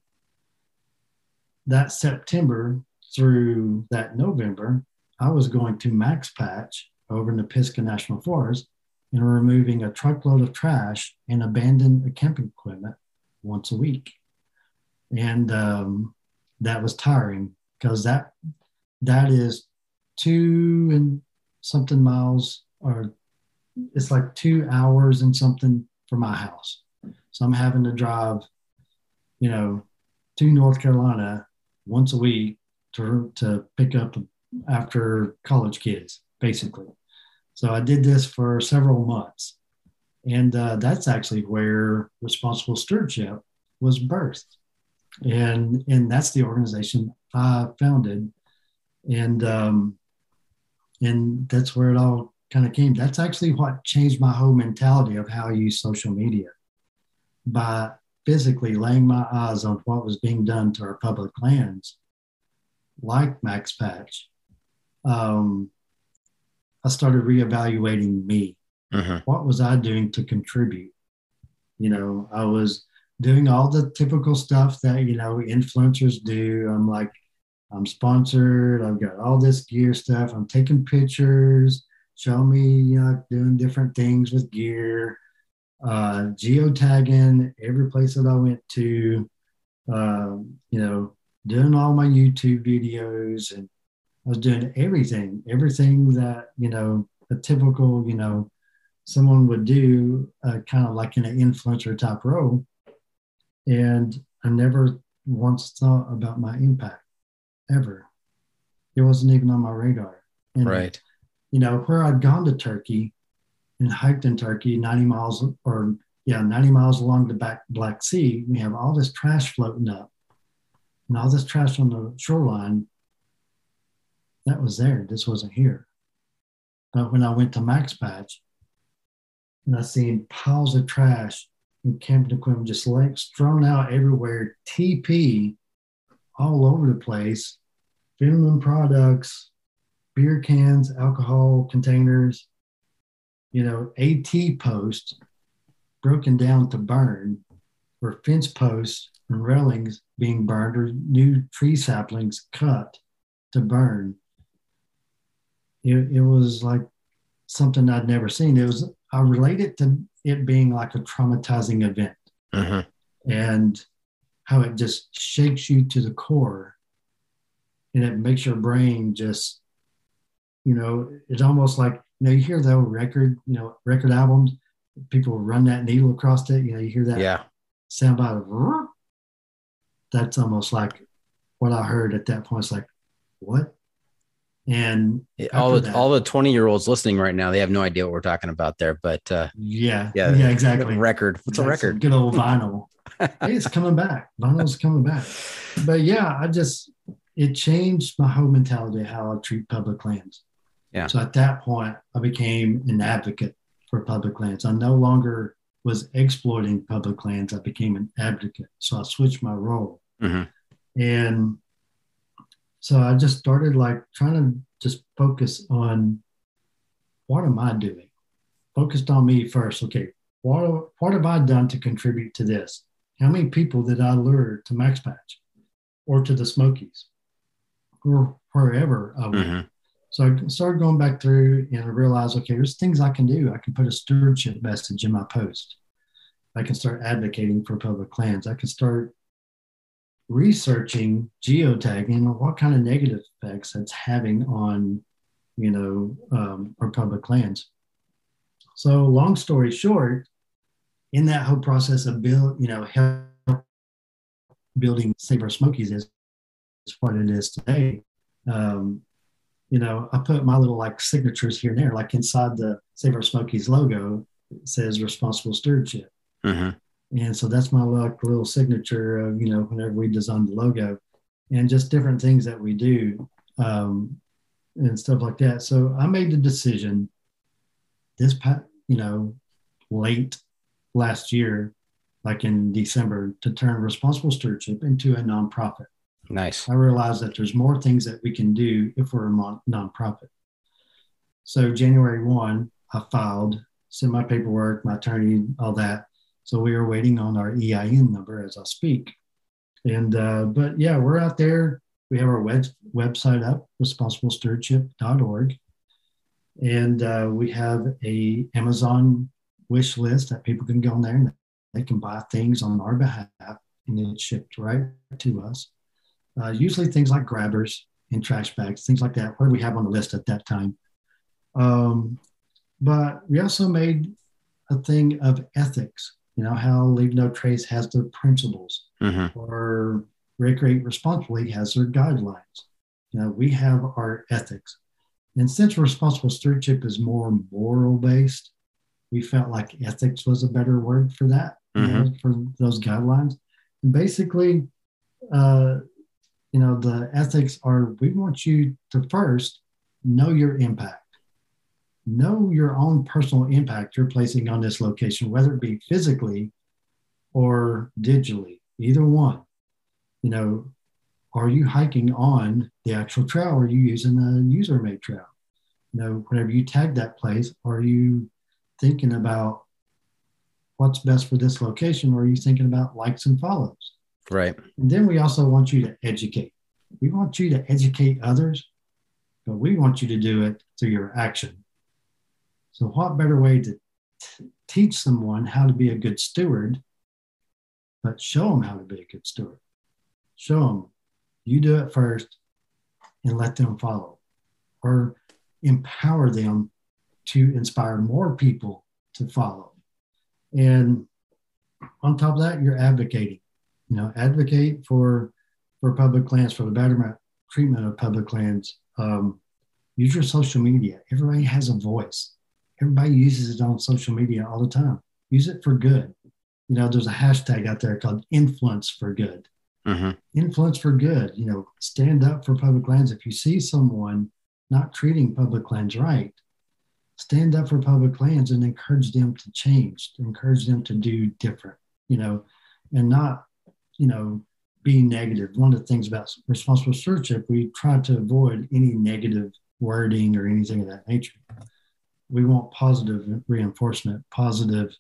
C: that September through that November, I was going to Max Patch over in the Pisgah National Forest and removing a truckload of trash and abandoned camping equipment once a week. And um, that was tiring because that that is two and something miles or it's like two hours and something from my house. So I'm having to drive, you know, to North Carolina once a week to, to pick up after college kids, basically. So I did this for several months. And uh, that's actually where responsible stewardship was birthed. And, and that's the organization I founded. And, um, and that's where it all kind of came. That's actually what changed my whole mentality of how I use social media by physically laying my eyes on what was being done to our public lands, like Max Patch. Um, I started reevaluating me.
B: Mm-hmm.
C: What was I doing to contribute? You know, I was doing all the typical stuff that, you know, influencers do. I'm like, I'm sponsored. I've got all this gear stuff. I'm taking pictures, show me, you know, doing different things with gear, uh, geotagging every place that I went to, uh, you know, doing all my YouTube videos and I was doing everything, everything that, you know, a typical, you know, someone would do uh, kind of like in an influencer type role. And I never once thought about my impact ever. It wasn't even on my radar. And,
B: Right.
C: You know, where I'd gone to Turkey and hiked in Turkey, 90 miles or yeah, 90 miles along the back Black Sea, we have all this trash floating up and all this trash on the shoreline. That was there. This wasn't here. But when I went to Max Patch and I seen piles of trash and camping equipment just like thrown out everywhere, TP all over the place, Finland products, beer cans, alcohol containers, you know, AT posts broken down to burn, or fence posts and railings being burned, or new tree saplings cut to burn. It, it was like something I'd never seen. It was I related to it being like a traumatizing event
B: Mm-hmm.
C: and how it just shakes you to the core and it makes your brain just you know it's almost like you know you hear the old record you know record albums people run that needle across it you know you hear that
B: Yeah.
C: sound bite of that's almost like what i heard at that point it's like what and
B: all the
C: that-
B: all the 20 year olds listening right now, they have no idea what we're talking about there. But uh,
C: yeah
B: yeah,
C: yeah exactly
B: Record. What's a
C: That's
B: record?
C: Good old vinyl. hey, [LAUGHS] it's coming back. Vinyl's coming back. But yeah, I just it changed my whole mentality of how I treat public lands.
B: Yeah.
C: So at that point, I became an advocate for public lands. I no longer was exploiting public lands. I became an advocate. So I switched my role.
B: Mhm.
C: And so I just started like trying to just focus on what am I doing? Focused on me first. Okay, what, what have I done to contribute to this? How many people did I lure to Max Patch or to the Smokies or wherever I went?
B: Mhm.
C: So I started going back through and I realized, okay, there's things I can do. I can put a stewardship message in my post. I can start advocating for public lands. I can start researching geotagging and what kind of negative effects that's having on, you know, um, our public lands. So long story short, in that whole process of build, you know, help building Save Our Smokies is, is what it is today. Um, you know, I put my little like signatures here and there, like inside the Save Our Smokies logo, it says responsible stewardship.
B: Mhm.
C: And so that's my like little signature of, you know, whenever we design the logo and just different things that we do um, and stuff like that. So I made the decision this, you know, late last year, like in December, to turn responsible stewardship into a nonprofit.
B: Nice.
C: I realized that there's more things that we can do if we're a mon- nonprofit. So January 1, I filed, sent my paperwork, my attorney, all that. So we are waiting on our EIN number as I speak. And, uh, but yeah, we're out there. We have our web- website up, responsiblestewardship.org. And uh, we have a Amazon wish list that people can go on there and they can buy things on our behalf and it's shipped right to us. Uh, usually things like grabbers and trash bags, things like that, what do we have on the list at that time. Um, but we also made a thing of ethics, you know, how Leave No Trace has their principles
B: Mhm.
C: or Recreate Responsibly has their guidelines. You know, we have our ethics. And since responsible stewardship is more moral based, we felt like ethics was a better word for that, you know, for those guidelines. And basically, uh, you know, the ethics are we want you to first know your impact, know your own personal impact you're placing on this location, whether it be physically or digitally, either one. You know, are you hiking on the actual trail? Or are you using a user made trail? You know, whenever you tag that place, are you thinking about what's best for this location? Or are you thinking about likes and follows?
B: Right.
C: And then we also want you to educate. We want you to educate others, but we want you to do it through your action. So, what better way to t- teach someone how to be a good steward, but show them how to be a good steward? Show them you do it first and let them follow, or empower them to inspire more people to follow. And on top of that, you're advocating. You know, advocate for for public lands, for the betterment treatment of public lands. Um, use your social media. Everybody has a voice. Everybody uses it on social media all the time. Use it for good. You know, there's a hashtag out there called influence for good.
B: Mm-hmm.
C: Influence for good. You know, stand up for public lands. If you see someone not treating public lands right, stand up for public lands and encourage them to change, encourage them to do different, you know, and not, you know, be negative. One of the things about responsible stewardship, we try to avoid any negative wording or anything of that nature. We want positive reinforcement, positive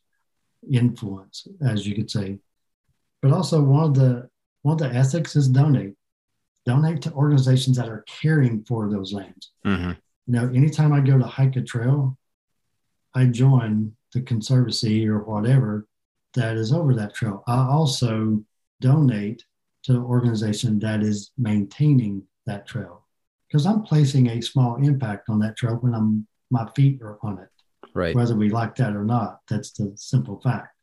C: influence, as you could say. But also one of the one of the ethics is donate. Donate to organizations that are caring for those lands.
B: Mm-hmm.
C: You know, anytime I go to hike a trail, I join the conservancy or whatever that is over that trail. I also donate to the organization that is maintaining that trail because I'm placing a small impact on that trail when I'm my feet are on it.
B: Right.
C: Whether we like that or not, that's the simple fact.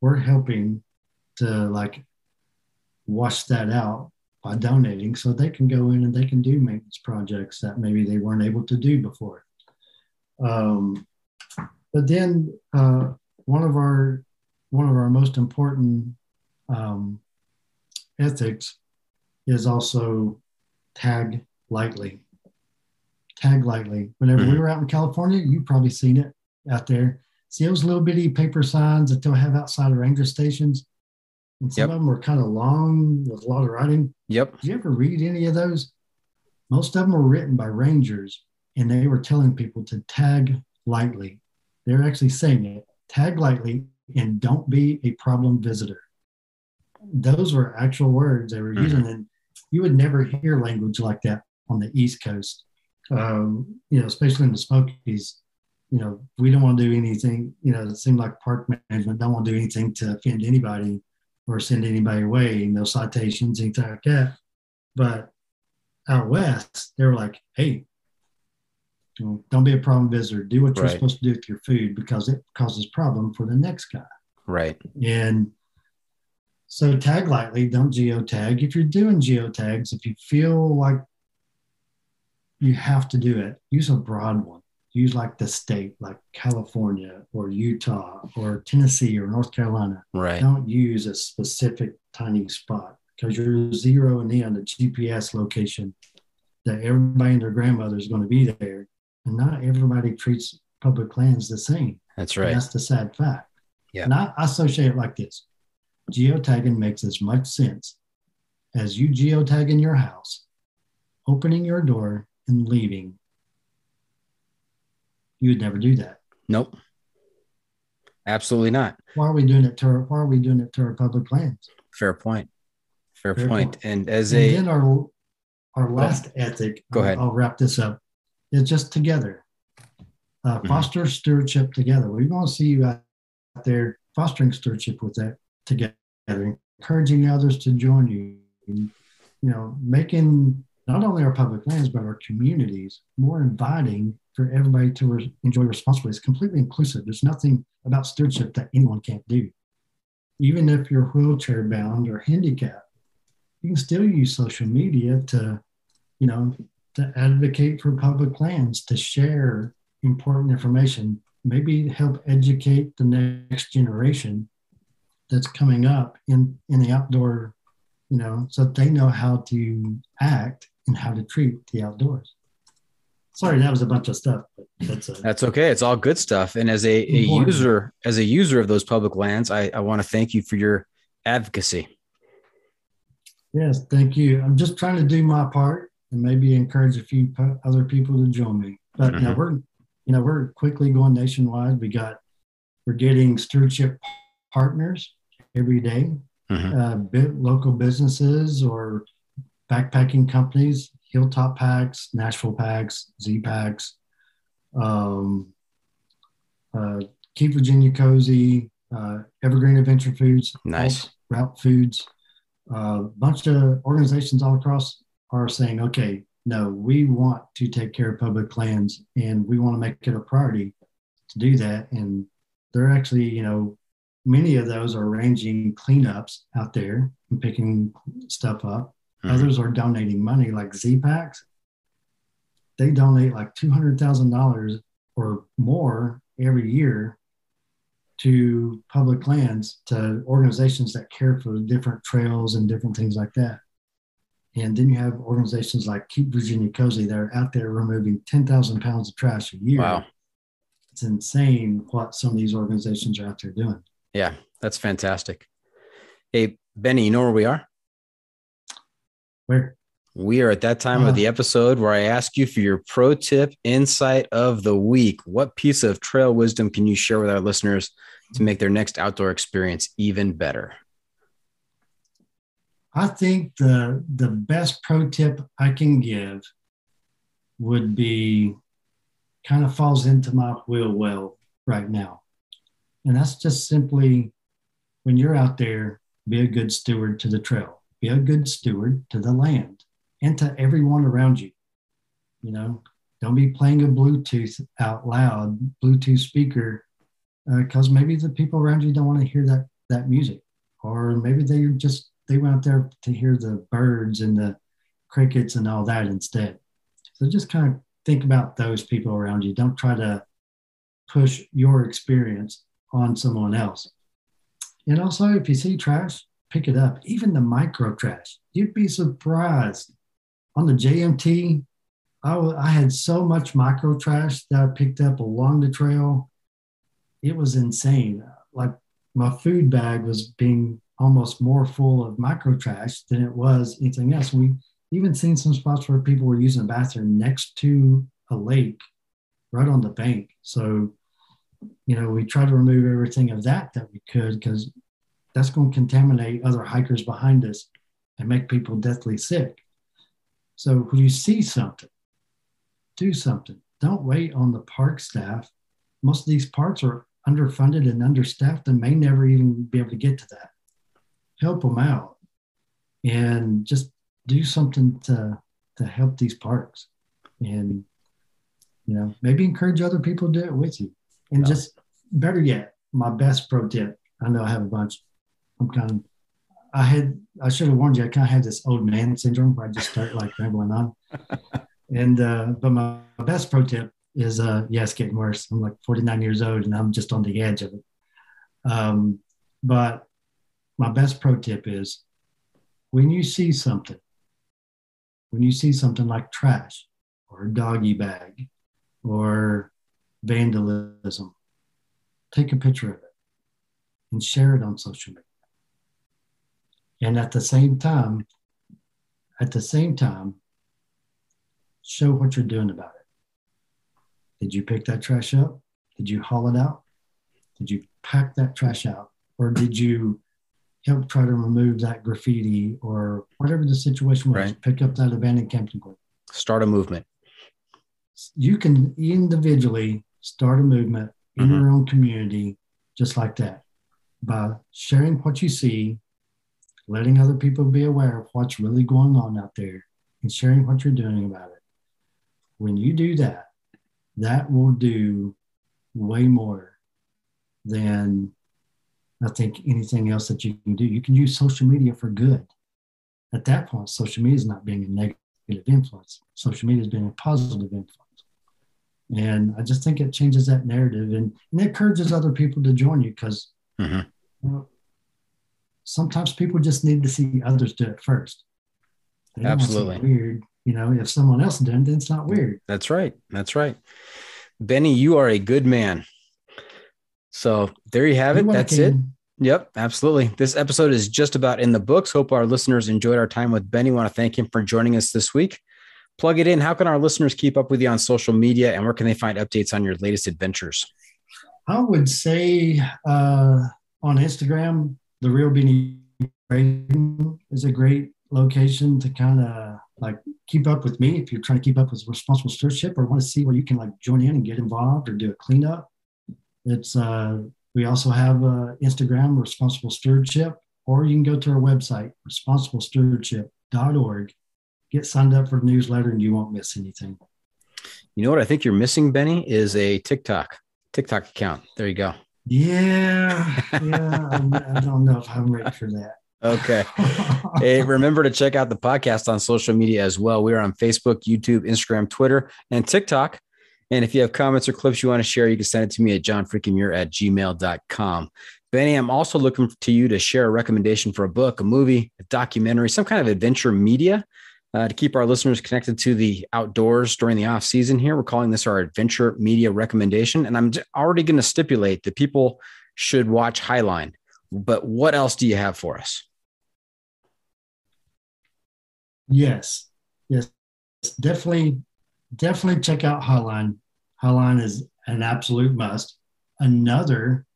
C: We're helping to like wash that out by donating so they can go in and they can do maintenance projects that maybe they weren't able to do before. Um, but then uh, one of our one of our most important um, ethics is also tag lightly. Tag lightly. Whenever
B: Mhm.
C: we were out in California, you've probably seen it out there. See those little bitty paper signs that they'll have outside of ranger stations? And some
B: Yep.
C: of them were kind of long with a lot of writing.
B: Yep.
C: Did you ever read any of those? Most of them were written by rangers and they were telling people to tag lightly. They're actually saying it tag lightly and don't be a problem visitor. Those were actual words they were
B: Mhm.
C: using, and you would never hear language like that on the East Coast. Um, you know, especially in the Smokies. You know, we don't want to do anything. You know, it seemed like park management don't want to do anything to offend anybody or send anybody away. No citations, anything like that. But out west, they were like, "Hey, don't be a problem visitor. Do what you're
B: Right.
C: supposed to do with your food because it causes problem for the next guy."
B: Right.
C: And so tag lightly, don't geotag. If you're doing geotags, if you feel like you have to do it, use a broad one. Use like the state, like California or Utah or Tennessee or North Carolina.
B: Right.
C: Don't use a specific tiny spot because you're zeroing in on the GPS location that everybody and their grandmother is going to be there. And not everybody treats public lands the same.
B: That's
C: And
B: right.
C: that's the sad fact.
B: Yeah.
C: And I, I associate it like this geotagging makes as much sense as you geotagging your house, opening your door, and leaving. You would never do that.
B: Nope. Absolutely not.
C: Why are we doing it to our, why are we doing it to our public lands?
B: Fair point. Fair,
C: Fair
B: point.
C: point.
B: And as
C: and
B: a
C: then our our last ethic,
B: Go ahead.
C: I'll wrap this up, is just together. Uh,
B: Mhm.
C: foster stewardship together. We want to see you out there fostering stewardship with that together, encouraging others to join you. You know, making not only our public lands but our communities more inviting for everybody to re- enjoy responsibly. It's completely inclusive. There's nothing about stewardship that anyone can't do. Even if you're wheelchair bound or handicapped, you can still use social media to, you know, to advocate for public lands, to share important information, maybe help educate the next generation that's coming up in in the outdoor, you know, so they know how to act and how to treat the outdoors. Sorry, that was a bunch of stuff, but that's a,
B: That's okay. It's all good stuff. And as a, a user, as a user of those public lands, I, I want to thank you for your advocacy.
C: yes, thank you. I'm just trying to do my part and maybe encourage a few other people to join me. But you know,
B: Mhm.
C: we're you know we're quickly going nationwide. We got we're getting stewardship partners every day,
B: Mhm.
C: uh, local businesses or backpacking companies, Hilltop Packs, Nashville Packs, Zpacks, um, uh, Keep Virginia Cozy, uh, Evergreen Adventure Foods,
B: Nice.
C: Route Foods, a bunch of organizations all across are saying, okay, no, we want to take care of public lands and we want to make it a priority to do that. And they're actually, you know, many of those are arranging cleanups out there and picking stuff up.
B: Mhm.
C: Others are donating money, like Zpacks. They donate like two hundred thousand dollars or more every year to public lands to organizations that care for different trails and different things like that. And then you have organizations like Keep Virginia Cozy that are out there removing 10,000 pounds of trash a year.
B: Wow.
C: It's insane what some of these organizations are out there doing.
B: Yeah, that's fantastic. Hey, Benny, you know where we are?
C: Where
B: We are at that time of uh-huh. the episode where I ask you for your pro tip insight of the week. What piece of trail wisdom can you share with our listeners to make their next outdoor experience even better?
C: I think the the best pro tip I can give would be kind of falls into my wheel well right now. And that's just simply when you're out there, be a good steward to the trail, be a good steward to the land and to everyone around you. You know, don't be playing a Bluetooth out loud, Bluetooth speaker, uh, because maybe the people around you don't want to hear that that music, or maybe they just they went out there to hear the birds and the crickets and all that instead. So just kind of think about those people around you. Don't try to push your experience on someone else. And also, if you see trash, pick it up. Even the micro trash, you'd be surprised. On the JMT, I, had so much micro trash that I picked up along the trail. It was insane. Like my food bag was being almost more full of micro trash than it was anything else. We even seen some spots where people were using the bathroom next to a lake, right on the bank. So, you know, we try to remove everything of that that we could because that's going to contaminate other hikers behind us and make people deathly sick. So when you see something, do something. Don't wait on the park staff. Most of these parks are underfunded and understaffed and may never even be able to get to that. Help them out and just do something to to help these parks and you know maybe encourage other people to do it with you and
B: Yeah.
C: just better yet my best pro tip i know i have a bunch i'm kind of i had i should have warned you i kind of had this old man syndrome where i just start like rambling on. [LAUGHS] And uh but my, my best pro tip is uh yeah it's getting worse. I'm like 49 years old and i'm just on the edge of it. Um but my best pro tip is when you see something when you see something like trash or a doggy bag or vandalism, take a picture of it and share it on social media. And at the same time, at the same time, show what you're doing about it. Did you pick that trash up? Did you haul it out? Did you pack that trash out? Or did you help try to remove that graffiti or whatever the situation was?
B: Right.
C: Pick up that abandoned camping equipment
B: Start a movement.
C: you can individually start a movement in
B: Mhm.
C: your own community just like that by sharing what you see letting other people be aware of what's really going on out there and sharing what you're doing about it. When you do that that will do way more than i think anything else that you can do. You can use social media for good. At that point social media is not being a negative influence. Social media is being a positive influence and I just think it changes that narrative and, and it encourages other people to join you because
B: Mhm.
C: you know, sometimes people just need to see others do it first. They don't want to see
B: Absolutely.
C: weird. You know, if someone else did it, then it's not weird.
B: That's right. That's right. Benny, you are a good man. So there you have it.
C: You're
B: That's it. Yep, absolutely. This episode is just about in the books. Hope our listeners enjoyed our time with Benny. Want to thank him for joining us this week. Plug it in. How can our listeners keep up with you on social media and where can they find updates on your latest adventures?
C: I would say uh, on Instagram, the real Braden is a great location to kind of like keep up with me if you're trying to keep up with responsible stewardship or want to see where you can like join in and get involved or do a cleanup. It's uh, we also have uh, Instagram responsible stewardship, or you can go to our website responsiblestewardship.org, get signed up for the newsletter, and you won't miss anything.
B: You know what I think you're missing, Benny, is a TikTok, TikTok account. There you go.
C: Yeah, yeah, [LAUGHS] I'm- don't know if I'm ready for that.
B: Okay. [LAUGHS] Hey, remember to check out the podcast on social media as well. We are on Facebook, YouTube, Instagram, Twitter, and TikTok. And if you have comments or clips you want to share, you can send it to me at johnfreakingmuir at gmail.com. Benny, I'm also looking to you to share a recommendation for a book, a movie, a documentary, some kind of adventure media uh, to keep our listeners connected to the outdoors during the off season here. We're calling this our adventure media recommendation. And I'm already going to stipulate that people should watch Highline. But what else do you have for us?
C: Yes, yes, definitely, definitely check out Highline. Highline is an absolute must. Another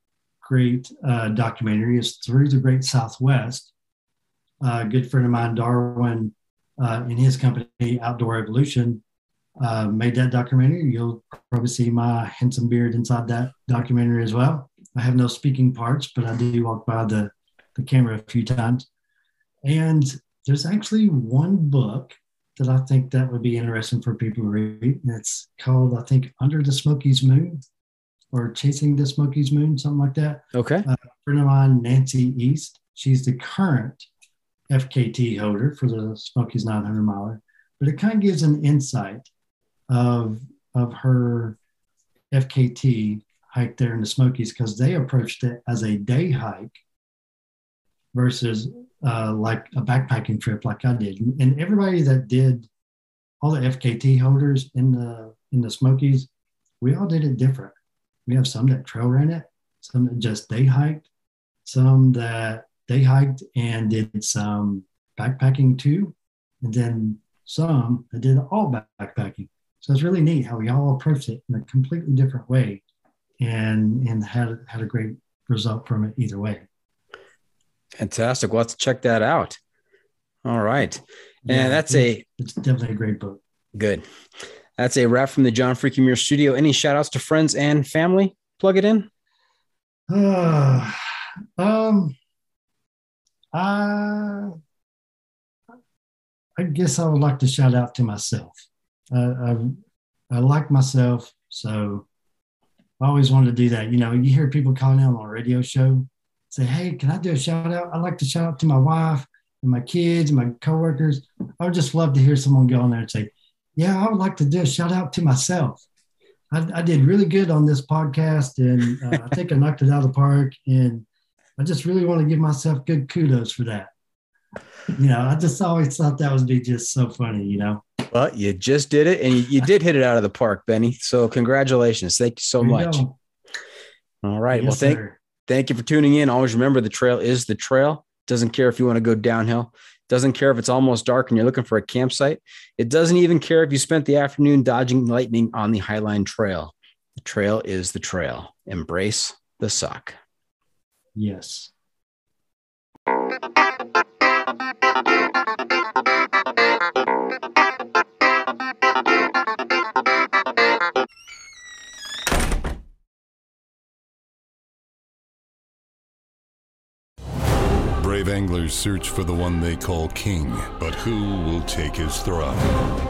C: great uh, documentary is Through the Great Southwest. A good friend of mine, Darwin, uh, in his company, Outdoor Evolution, uh, made that documentary. You'll probably see my handsome beard inside that documentary as well. I have no speaking parts, but I do walk by the, the camera a few times. And there's actually one book that I think that would be interesting for people to read. And it's called, I think, Under the Smokies Moon or Chasing the Smokies Moon, something like that.
B: Okay.
C: A friend of mine, Nancy East, she's the current FKT holder for the Smokies 900 miler, but it kind of gives an insight of, of her FKT hike there in the Smokies because they approached it as a day hike versus uh, like a backpacking trip like I did. And everybody that did all the FKT holders in the in the Smokies, we all did it different. We have some that trail ran it, some that just day hiked, some that they hiked and did some backpacking too, and then some that did all backpacking. So it's really neat how we all approached it in a completely different way, and and had had a great result from it either way.
B: Fantastic. Well, let's check that out. All right. And
C: Yeah,
B: that's a
C: it's definitely a great book.
B: good. That's a wrap from the John Muir studio. Any shout outs to friends and family? Plug it in.
C: Uh, [SIGHS] um, I, I guess I would like to shout out to myself. Uh, I, I like myself, so I always wanted to do that. You know, you hear people calling in on a radio show, say, "Hey, can I do a shout out?" I like to shout out to my wife and my kids and my coworkers. I would just love to hear someone go on there and say, "Yeah, I would like to do a shout out to myself." I, I did really good on this podcast, and uh, I think I knocked it out of the park. And I just really want to give myself good kudos for that. You know, I just always thought that would be just so funny. You know,
B: Well, you just did it and you, you did hit it out of the park, Benny. So congratulations. Thank you so
C: There
B: much. All right. well, thank
C: sir.
B: thank you for tuning in. Always remember the trail is the trail. Doesn't care if you want to go downhill. Doesn't care if it's almost dark and you're looking for a campsite. It doesn't even care if you spent the afternoon dodging lightning on the Highline Trail. The trail is the trail. Embrace the suck.
C: Yes.
D: Brave anglers search for the one they call king, but who will take his throne?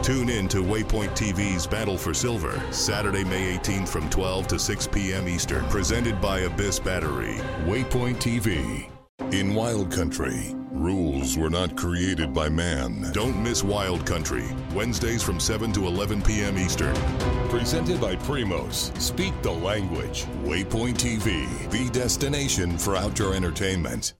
D: Tune in to Waypoint TV's Battle for Silver, Saturday, May 18th from 12 to 6 p.m. Eastern, presented by Abyss Battery. Waypoint TV. In Wild Country, rules were not created by man. Don't miss Wild Country, Wednesdays from 7 to 11 p.m. Eastern. Presented by Primos. Speak the language. Waypoint TV, the destination for outdoor entertainment.